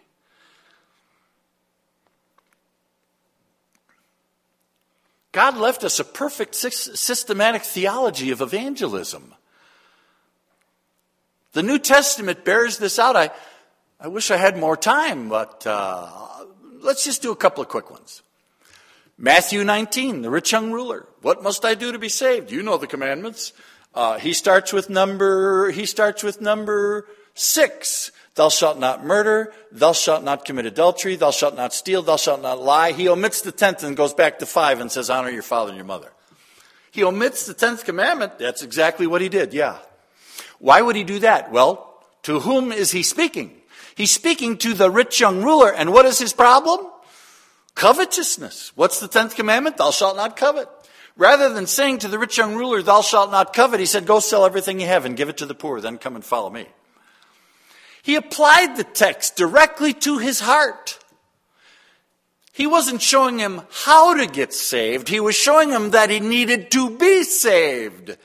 God left us a perfect systematic theology of evangelism. The New Testament bears this out. I, I wish I had more time, but uh, let's just do a couple of quick ones. Matthew 19, the rich young ruler. What must I do to be saved? You know the commandments. Uh, he starts with number. He starts with number six. Thou shalt not murder. Thou shalt not commit adultery. Thou shalt not steal. Thou shalt not lie. He omits the tenth and goes back to five and says, honor your father and your mother. He omits the tenth commandment. That's exactly what he did. Yeah. Why would he do that? Well, to whom is he speaking? He's speaking to the rich young ruler. And what is his problem? Covetousness. What's the tenth commandment? Thou shalt not covet. Rather than saying to the rich young ruler, thou shalt not covet, he said, go sell everything you have and give it to the poor, then come and follow me. He applied the text directly to his heart. He wasn't showing him how to get saved. He was showing him that he needed to be saved.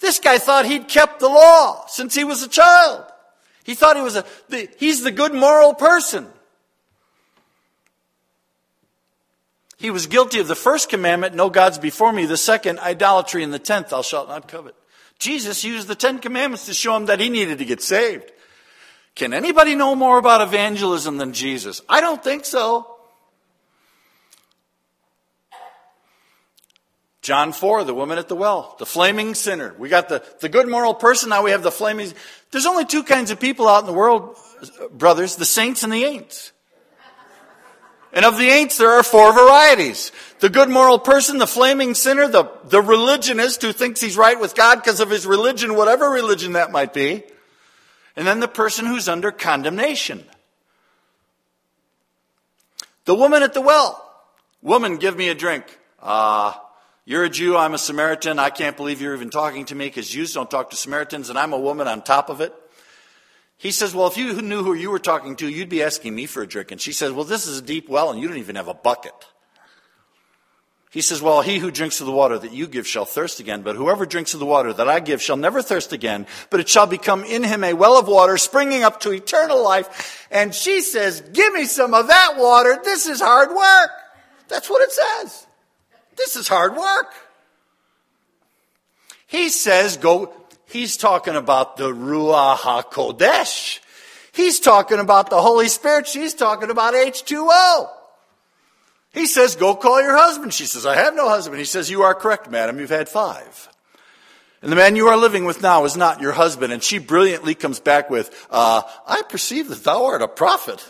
This guy thought he'd kept the law since he was a child. He thought he was a, the, he's the good moral person. He was guilty of the first commandment, no gods before me. The second, idolatry. And the tenth, thou shalt not covet. Jesus used the Ten Commandments to show him that he needed to get saved. Can anybody know more about evangelism than Jesus? I don't think so. John 4, the woman at the well, the flaming sinner. We got the, the good moral person, now we have the flaming. There's only two kinds of people out in the world, brothers the saints and the ain'ts. And of the ain'ts, there are four varieties. The good moral person, the flaming sinner, the, the religionist who thinks he's right with God because of his religion, whatever religion that might be. And then the person who's under condemnation. The woman at the well. Woman, give me a drink. Ah, uh, you're a Jew, I'm a Samaritan. I can't believe you're even talking to me because Jews don't talk to Samaritans, and I'm a woman on top of it. He says, Well, if you knew who you were talking to, you'd be asking me for a drink. And she says, Well, this is a deep well, and you don't even have a bucket. He says, Well, he who drinks of the water that you give shall thirst again, but whoever drinks of the water that I give shall never thirst again, but it shall become in him a well of water springing up to eternal life. And she says, Give me some of that water. This is hard work. That's what it says. This is hard work. He says, go, he's talking about the Ruach HaKodesh. He's talking about the Holy Spirit. She's talking about H2O. He says, go call your husband. She says, I have no husband. He says, you are correct, madam. You've had five. And the man you are living with now is not your husband. And she brilliantly comes back with, uh, I perceive that thou art a prophet.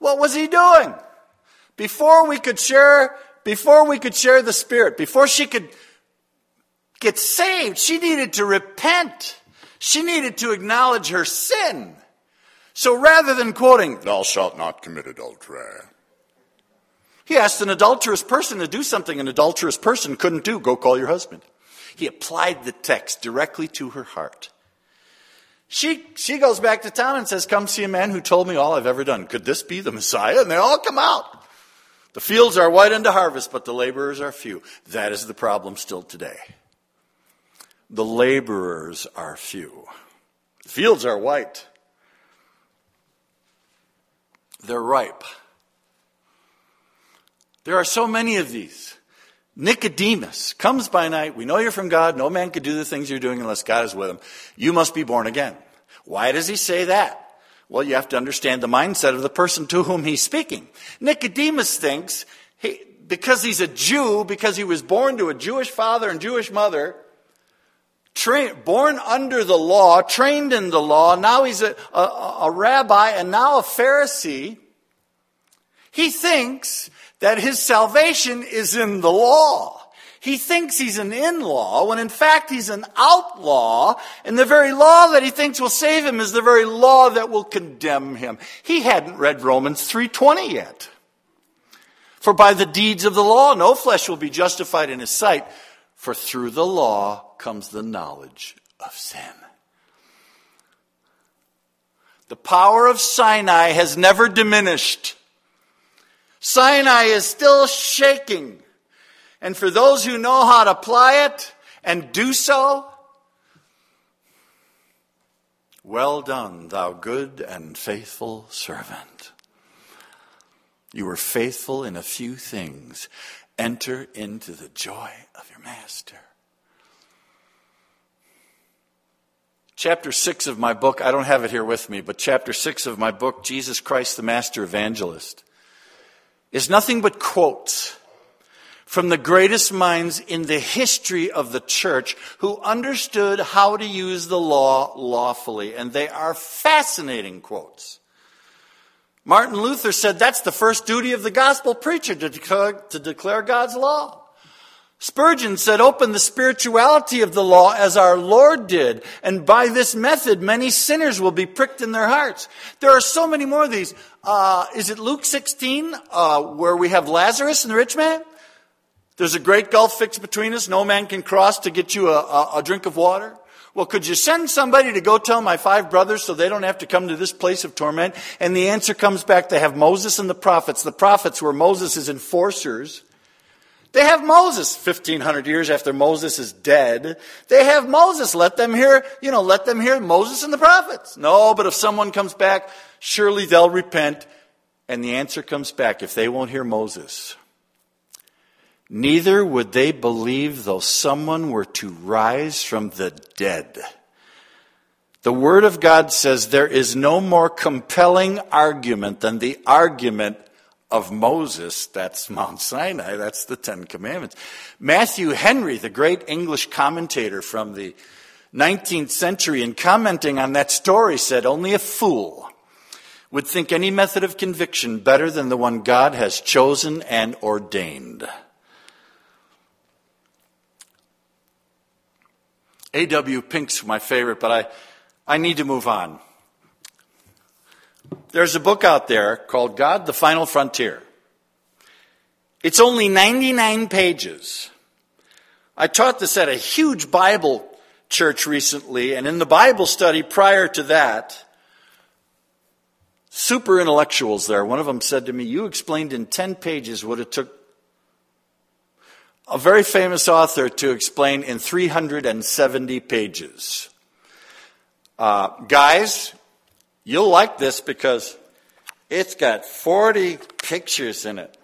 What was he doing? Before we could share, before we could share the Spirit, before she could get saved, she needed to repent. She needed to acknowledge her sin. So rather than quoting, Thou shalt not commit adultery, he asked an adulterous person to do something an adulterous person couldn't do. Go call your husband. He applied the text directly to her heart. She, she goes back to town and says, Come see a man who told me all I've ever done. Could this be the Messiah? And they all come out. The fields are white unto harvest, but the laborers are few. That is the problem still today. The laborers are few. The fields are white, they're ripe. There are so many of these. Nicodemus comes by night. We know you're from God. No man could do the things you're doing unless God is with him. You must be born again. Why does he say that? Well, you have to understand the mindset of the person to whom he's speaking. Nicodemus thinks he, because he's a Jew, because he was born to a Jewish father and Jewish mother, tra- born under the law, trained in the law, now he's a, a, a rabbi and now a Pharisee. He thinks that his salvation is in the law. He thinks he's an in-law when in fact he's an outlaw and the very law that he thinks will save him is the very law that will condemn him. He hadn't read Romans 3.20 yet. For by the deeds of the law no flesh will be justified in his sight, for through the law comes the knowledge of sin. The power of Sinai has never diminished. Sinai is still shaking. And for those who know how to apply it and do so, well done, thou good and faithful servant. You were faithful in a few things. Enter into the joy of your master. Chapter 6 of my book, I don't have it here with me, but chapter 6 of my book, Jesus Christ the Master Evangelist is nothing but quotes from the greatest minds in the history of the church who understood how to use the law lawfully. And they are fascinating quotes. Martin Luther said that's the first duty of the gospel preacher to declare, to declare God's law. Spurgeon said, open the spirituality of the law as our Lord did, and by this method many sinners will be pricked in their hearts. There are so many more of these. Uh, is it Luke 16, uh, where we have Lazarus and the rich man? There's a great gulf fixed between us. No man can cross to get you a, a, a drink of water. Well, could you send somebody to go tell my five brothers so they don't have to come to this place of torment? And the answer comes back they have Moses and the prophets. The prophets were Moses' enforcers. They have Moses 1500 years after Moses is dead. They have Moses. Let them hear, you know, let them hear Moses and the prophets. No, but if someone comes back, surely they'll repent. And the answer comes back if they won't hear Moses. Neither would they believe though someone were to rise from the dead. The Word of God says there is no more compelling argument than the argument of Moses. That's Mount Sinai. That's the Ten Commandments. Matthew Henry, the great English commentator from the 19th century, in commenting on that story, said, Only a fool would think any method of conviction better than the one God has chosen and ordained. A.W. Pink's my favorite, but I, I need to move on. There's a book out there called God, the Final Frontier. It's only 99 pages. I taught this at a huge Bible church recently, and in the Bible study prior to that, super intellectuals there, one of them said to me, You explained in 10 pages what it took a very famous author to explain in 370 pages. Uh, guys, you'll like this because it's got 40 pictures in it.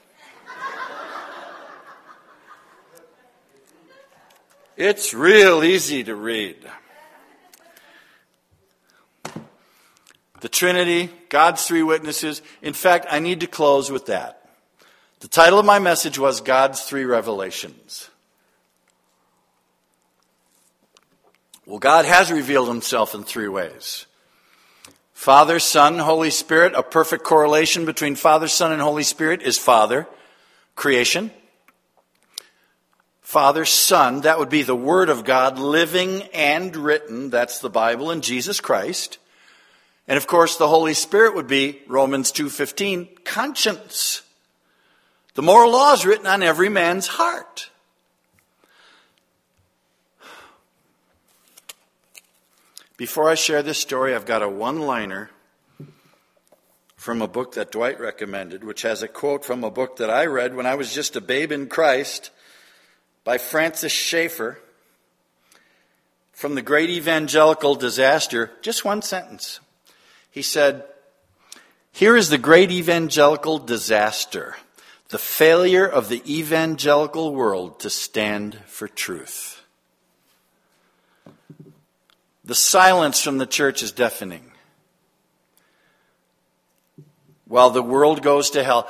It's real easy to read. The Trinity, God's three witnesses. In fact, I need to close with that. The title of my message was God's Three Revelations. Well, God has revealed himself in three ways Father, Son, Holy Spirit. A perfect correlation between Father, Son, and Holy Spirit is Father, creation. Father, Son, that would be the Word of God, living and written. That's the Bible and Jesus Christ. And of course, the Holy Spirit would be Romans 2.15, conscience. The moral law is written on every man's heart. Before I share this story, I've got a one liner from a book that Dwight recommended, which has a quote from a book that I read when I was just a babe in Christ by Francis Schaeffer from the Great Evangelical Disaster. Just one sentence. He said, Here is the great evangelical disaster the failure of the evangelical world to stand for truth. The silence from the church is deafening. While the world goes to hell.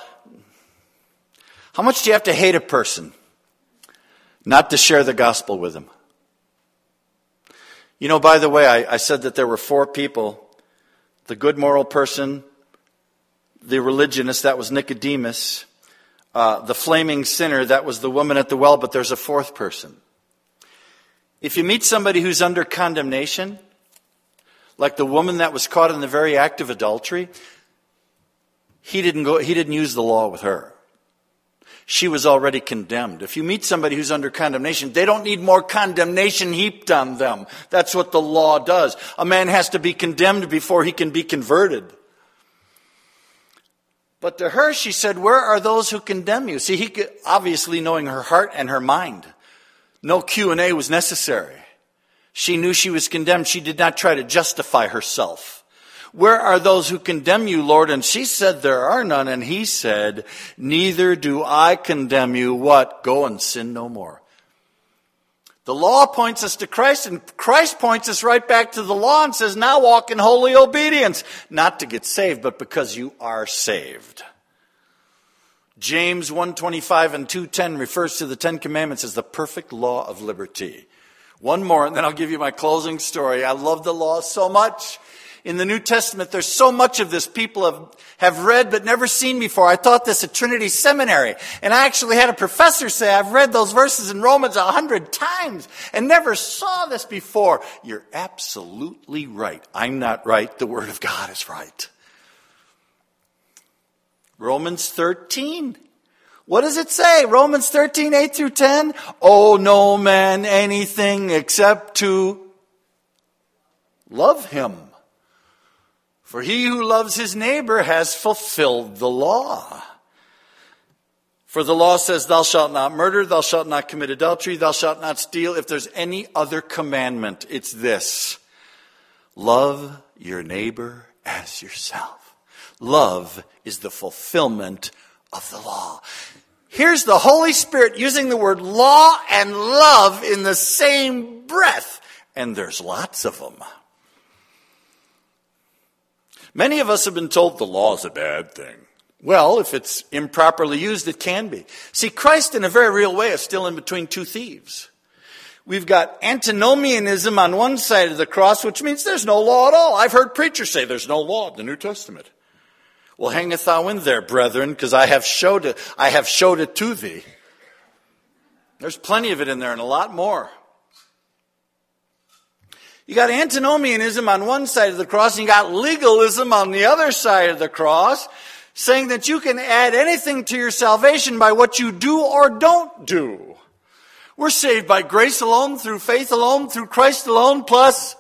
How much do you have to hate a person not to share the gospel with them? You know, by the way, I, I said that there were four people the good moral person, the religionist, that was Nicodemus, uh, the flaming sinner, that was the woman at the well, but there's a fourth person. If you meet somebody who's under condemnation, like the woman that was caught in the very act of adultery, he didn't go, he didn't use the law with her. She was already condemned. If you meet somebody who's under condemnation, they don't need more condemnation heaped on them. That's what the law does. A man has to be condemned before he can be converted. But to her, she said, Where are those who condemn you? See, he could, obviously knowing her heart and her mind, no Q&A was necessary. She knew she was condemned. She did not try to justify herself. Where are those who condemn you, Lord? And she said, There are none. And he said, Neither do I condemn you. What? Go and sin no more. The law points us to Christ, and Christ points us right back to the law and says, now walk in holy obedience. Not to get saved, but because you are saved. James 125 and 210 refers to the Ten Commandments as the perfect law of liberty. One more, and then I'll give you my closing story. I love the law so much in the New Testament, there's so much of this people have, have read but never seen before. I taught this at Trinity Seminary, and I actually had a professor say, I've read those verses in Romans a hundred times and never saw this before. You're absolutely right. I'm not right. The Word of God is right. Romans 13. What does it say? Romans 13, 8 through 10? Oh, no man anything except to Love him. For he who loves his neighbor has fulfilled the law. For the law says, Thou shalt not murder, thou shalt not commit adultery, thou shalt not steal. If there's any other commandment, it's this love your neighbor as yourself. Love is the fulfillment of the law. Here's the Holy Spirit using the word law and love in the same breath. And there's lots of them. Many of us have been told the law is a bad thing. Well, if it's improperly used, it can be. See, Christ, in a very real way, is still in between two thieves. We've got antinomianism on one side of the cross, which means there's no law at all. I've heard preachers say there's no law in the New Testament. Well, hangeth thou in there, brethren, because I have showed it, I have showed it to thee. There's plenty of it in there and a lot more. You got antinomianism on one side of the cross, and you got legalism on the other side of the cross, saying that you can add anything to your salvation by what you do or don't do. We're saved by grace alone, through faith alone, through Christ alone, plus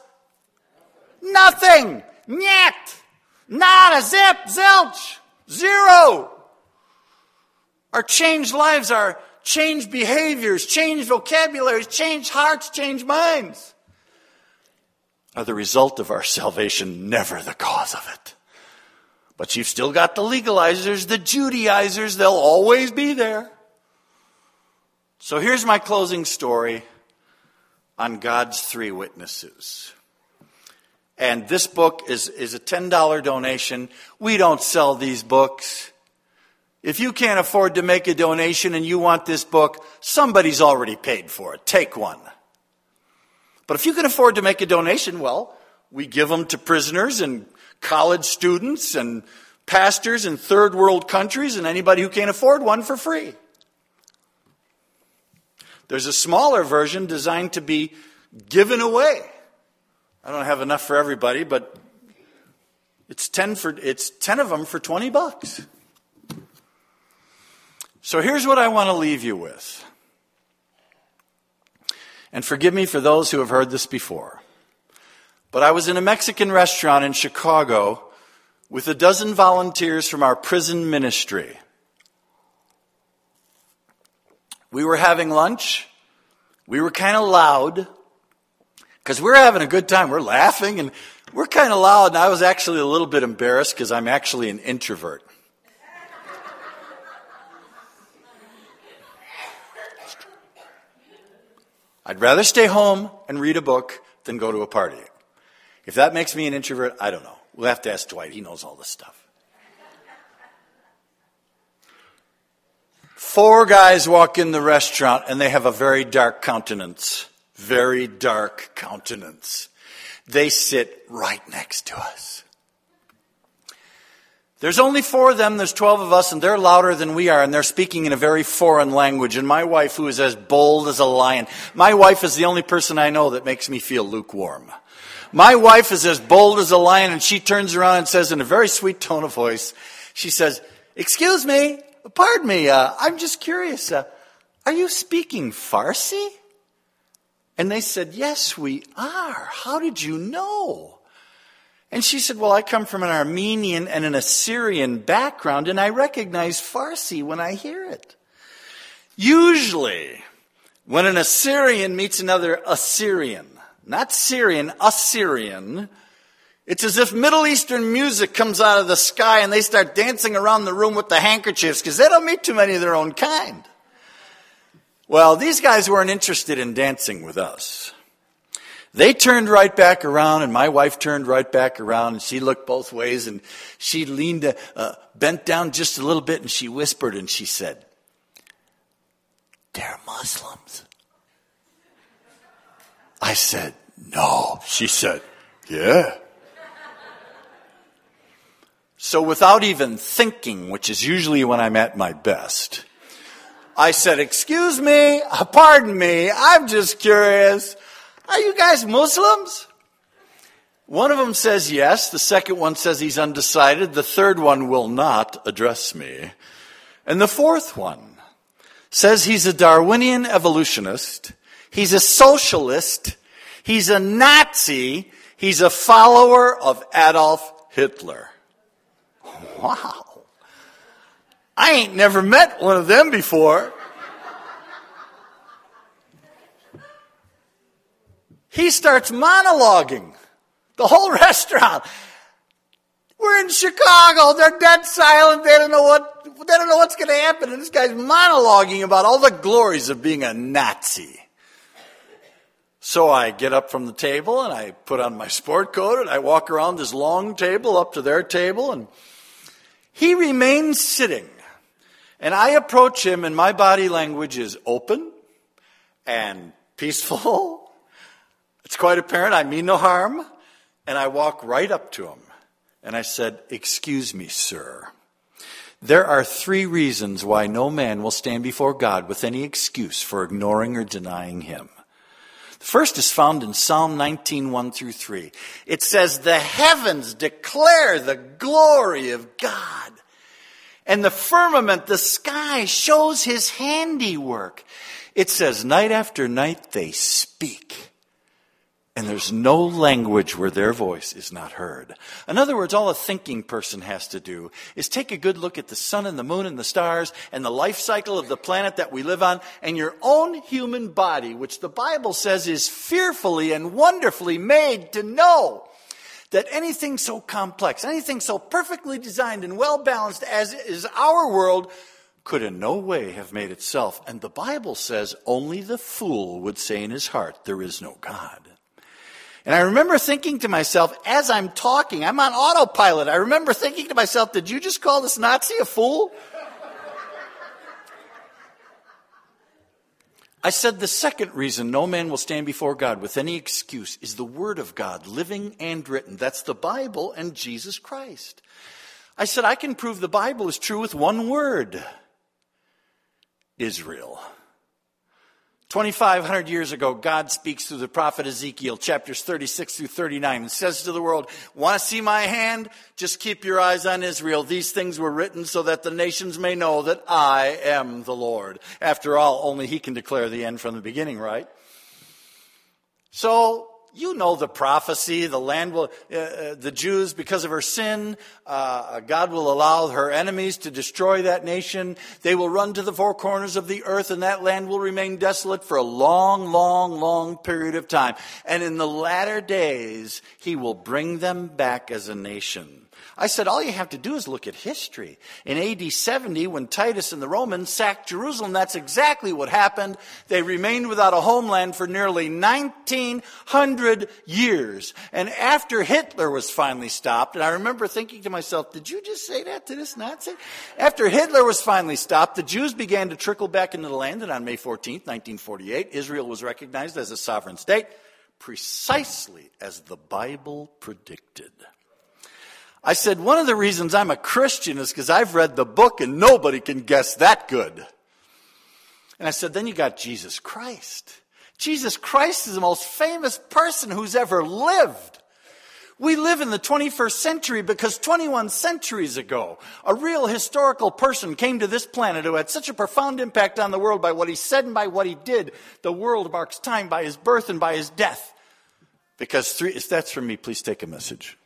nothing. Yet. Not a zip, zilch, zero. Our changed lives, our changed behaviors, changed vocabularies, changed hearts, changed minds are the result of our salvation, never the cause of it. But you've still got the legalizers, the Judaizers, they'll always be there. So here's my closing story on God's three witnesses. And this book is, is a $10 donation. We don't sell these books. If you can't afford to make a donation and you want this book, somebody's already paid for it. Take one. But if you can afford to make a donation, well, we give them to prisoners and college students and pastors in third world countries and anybody who can't afford one for free. There's a smaller version designed to be given away. I don't have enough for everybody, but it's 10 for it's 10 of them for 20 bucks. So here's what I want to leave you with. And forgive me for those who have heard this before. But I was in a Mexican restaurant in Chicago with a dozen volunteers from our prison ministry. We were having lunch. We were kind of loud because we're having a good time. We're laughing and we're kind of loud. And I was actually a little bit embarrassed because I'm actually an introvert. I'd rather stay home and read a book than go to a party. If that makes me an introvert, I don't know. We'll have to ask Dwight. He knows all this stuff. Four guys walk in the restaurant and they have a very dark countenance. Very dark countenance. They sit right next to us. There's only four of them, there's 12 of us, and they're louder than we are, and they're speaking in a very foreign language. And my wife, who is as bold as a lion, my wife is the only person I know that makes me feel lukewarm. My wife is as bold as a lion, and she turns around and says in a very sweet tone of voice, she says, Excuse me, pardon me, uh, I'm just curious, uh, are you speaking Farsi? And they said, Yes, we are. How did you know? And she said, Well, I come from an Armenian and an Assyrian background, and I recognize Farsi when I hear it. Usually, when an Assyrian meets another Assyrian, not Syrian, Assyrian, it's as if Middle Eastern music comes out of the sky and they start dancing around the room with the handkerchiefs because they don't meet too many of their own kind. Well, these guys weren't interested in dancing with us. They turned right back around, and my wife turned right back around, and she looked both ways, and she leaned, uh, bent down just a little bit, and she whispered, and she said, They're Muslims. I said, No. She said, Yeah. So without even thinking, which is usually when I'm at my best, I said, Excuse me, uh, pardon me, I'm just curious. Are you guys Muslims? One of them says yes. The second one says he's undecided. The third one will not address me. And the fourth one says he's a Darwinian evolutionist. He's a socialist. He's a Nazi. He's a follower of Adolf Hitler. Wow. I ain't never met one of them before. He starts monologuing the whole restaurant. We're in Chicago. They're dead silent. They don't know what, they don't know what's going to happen. And this guy's monologuing about all the glories of being a Nazi. So I get up from the table and I put on my sport coat and I walk around this long table up to their table and he remains sitting. And I approach him and my body language is open and peaceful. It's quite apparent I mean no harm. And I walk right up to him and I said, Excuse me, sir. There are three reasons why no man will stand before God with any excuse for ignoring or denying him. The first is found in Psalm 19, 1 through 3. It says, The heavens declare the glory of God, and the firmament, the sky, shows his handiwork. It says, Night after night they speak and there's no language where their voice is not heard. In other words, all a thinking person has to do is take a good look at the sun and the moon and the stars and the life cycle of the planet that we live on and your own human body, which the Bible says is fearfully and wonderfully made to know that anything so complex, anything so perfectly designed and well balanced as is our world could in no way have made itself. And the Bible says only the fool would say in his heart, there is no God. And I remember thinking to myself, as I'm talking, I'm on autopilot. I remember thinking to myself, did you just call this Nazi a fool? I said the second reason no man will stand before God with any excuse is the Word of God, living and written. That's the Bible and Jesus Christ. I said I can prove the Bible is true with one word Israel. 2,500 years ago, God speaks through the prophet Ezekiel, chapters 36 through 39, and says to the world, Want to see my hand? Just keep your eyes on Israel. These things were written so that the nations may know that I am the Lord. After all, only He can declare the end from the beginning, right? So, you know the prophecy. The land will, uh, uh, the Jews, because of her sin, uh, God will allow her enemies to destroy that nation. They will run to the four corners of the earth, and that land will remain desolate for a long, long, long period of time. And in the latter days, He will bring them back as a nation. I said, all you have to do is look at history. In AD 70, when Titus and the Romans sacked Jerusalem, that's exactly what happened. They remained without a homeland for nearly 1900 years. And after Hitler was finally stopped, and I remember thinking to myself, did you just say that to this Nazi? After Hitler was finally stopped, the Jews began to trickle back into the land, and on May 14th, 1948, Israel was recognized as a sovereign state, precisely as the Bible predicted. I said, one of the reasons I'm a Christian is because I've read the book and nobody can guess that good. And I said, then you got Jesus Christ. Jesus Christ is the most famous person who's ever lived. We live in the 21st century because 21 centuries ago, a real historical person came to this planet who had such a profound impact on the world by what he said and by what he did. The world marks time by his birth and by his death. Because three, if that's from me, please take a message.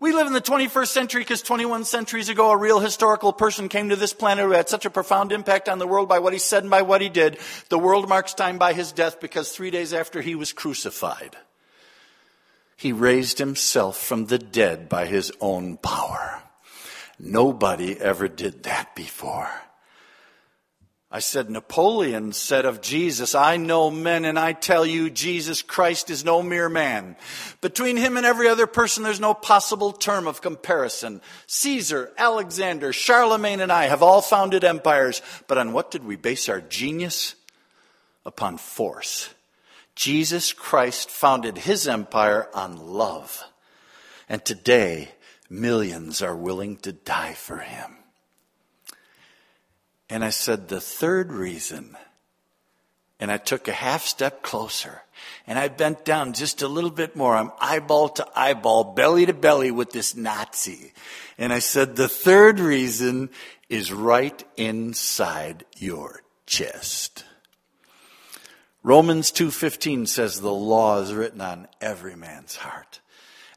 We live in the 21st century because 21 centuries ago, a real historical person came to this planet who had such a profound impact on the world by what he said and by what he did. The world marks time by his death because three days after he was crucified, he raised himself from the dead by his own power. Nobody ever did that before. I said, Napoleon said of Jesus, I know men and I tell you Jesus Christ is no mere man. Between him and every other person, there's no possible term of comparison. Caesar, Alexander, Charlemagne and I have all founded empires, but on what did we base our genius? Upon force. Jesus Christ founded his empire on love. And today, millions are willing to die for him. And I said, the third reason. And I took a half step closer and I bent down just a little bit more. I'm eyeball to eyeball, belly to belly with this Nazi. And I said, the third reason is right inside your chest. Romans 2:15 says the law is written on every man's heart.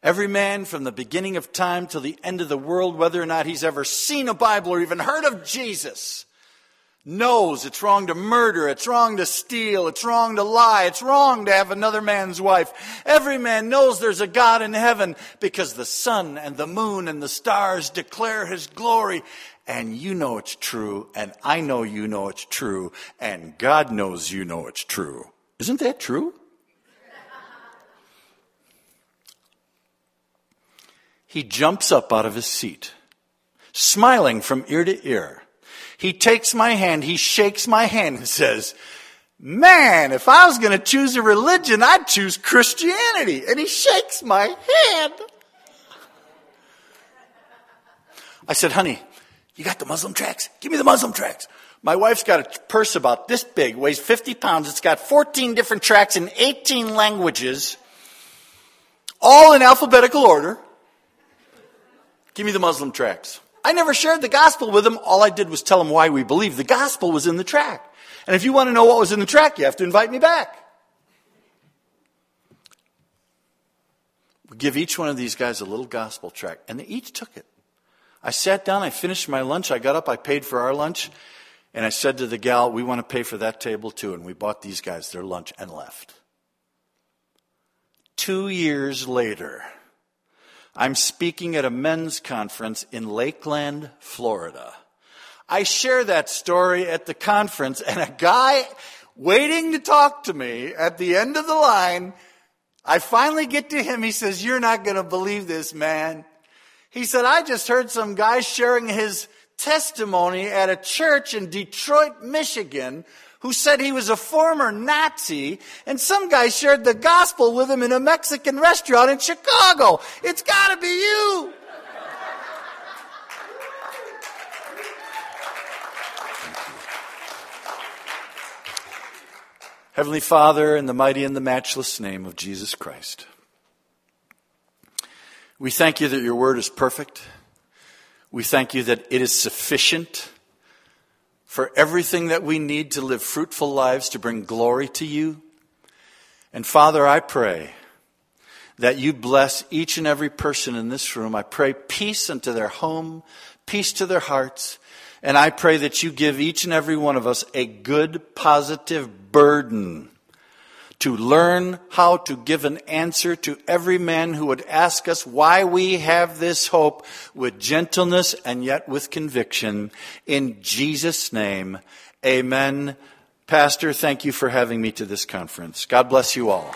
Every man from the beginning of time till the end of the world whether or not he's ever seen a Bible or even heard of Jesus knows it's wrong to murder, it's wrong to steal, it's wrong to lie, it's wrong to have another man's wife. Every man knows there's a God in heaven because the sun and the moon and the stars declare his glory and you know it's true, and I know you know it's true, and God knows you know it's true. Isn't that true? he jumps up out of his seat, smiling from ear to ear. He takes my hand, he shakes my hand and says, Man, if I was going to choose a religion, I'd choose Christianity. And he shakes my hand. I said, honey, you got the Muslim tracks? Give me the Muslim tracks. My wife's got a purse about this big, weighs 50 pounds. It's got 14 different tracks in 18 languages, all in alphabetical order. Give me the Muslim tracks. I never shared the gospel with them. All I did was tell them why we believe the gospel was in the track. And if you want to know what was in the track, you have to invite me back. We give each one of these guys a little gospel track, and they each took it. I sat down, I finished my lunch, I got up, I paid for our lunch, and I said to the gal, We want to pay for that table too. And we bought these guys their lunch and left. Two years later, I'm speaking at a men's conference in Lakeland, Florida. I share that story at the conference, and a guy waiting to talk to me at the end of the line, I finally get to him. He says, You're not going to believe this, man. He said, I just heard some guy sharing his testimony at a church in Detroit, Michigan, who said he was a former Nazi, and some guy shared the gospel with him in a Mexican restaurant in Chicago. It's gotta be you! Heavenly Father, in the mighty and the matchless name of Jesus Christ. We thank you that your word is perfect. We thank you that it is sufficient for everything that we need to live fruitful lives to bring glory to you. And Father, I pray that you bless each and every person in this room. I pray peace unto their home, peace to their hearts. And I pray that you give each and every one of us a good, positive burden to learn how to give an answer to every man who would ask us why we have this hope with gentleness and yet with conviction. In Jesus' name, amen. Pastor, thank you for having me to this conference. God bless you all.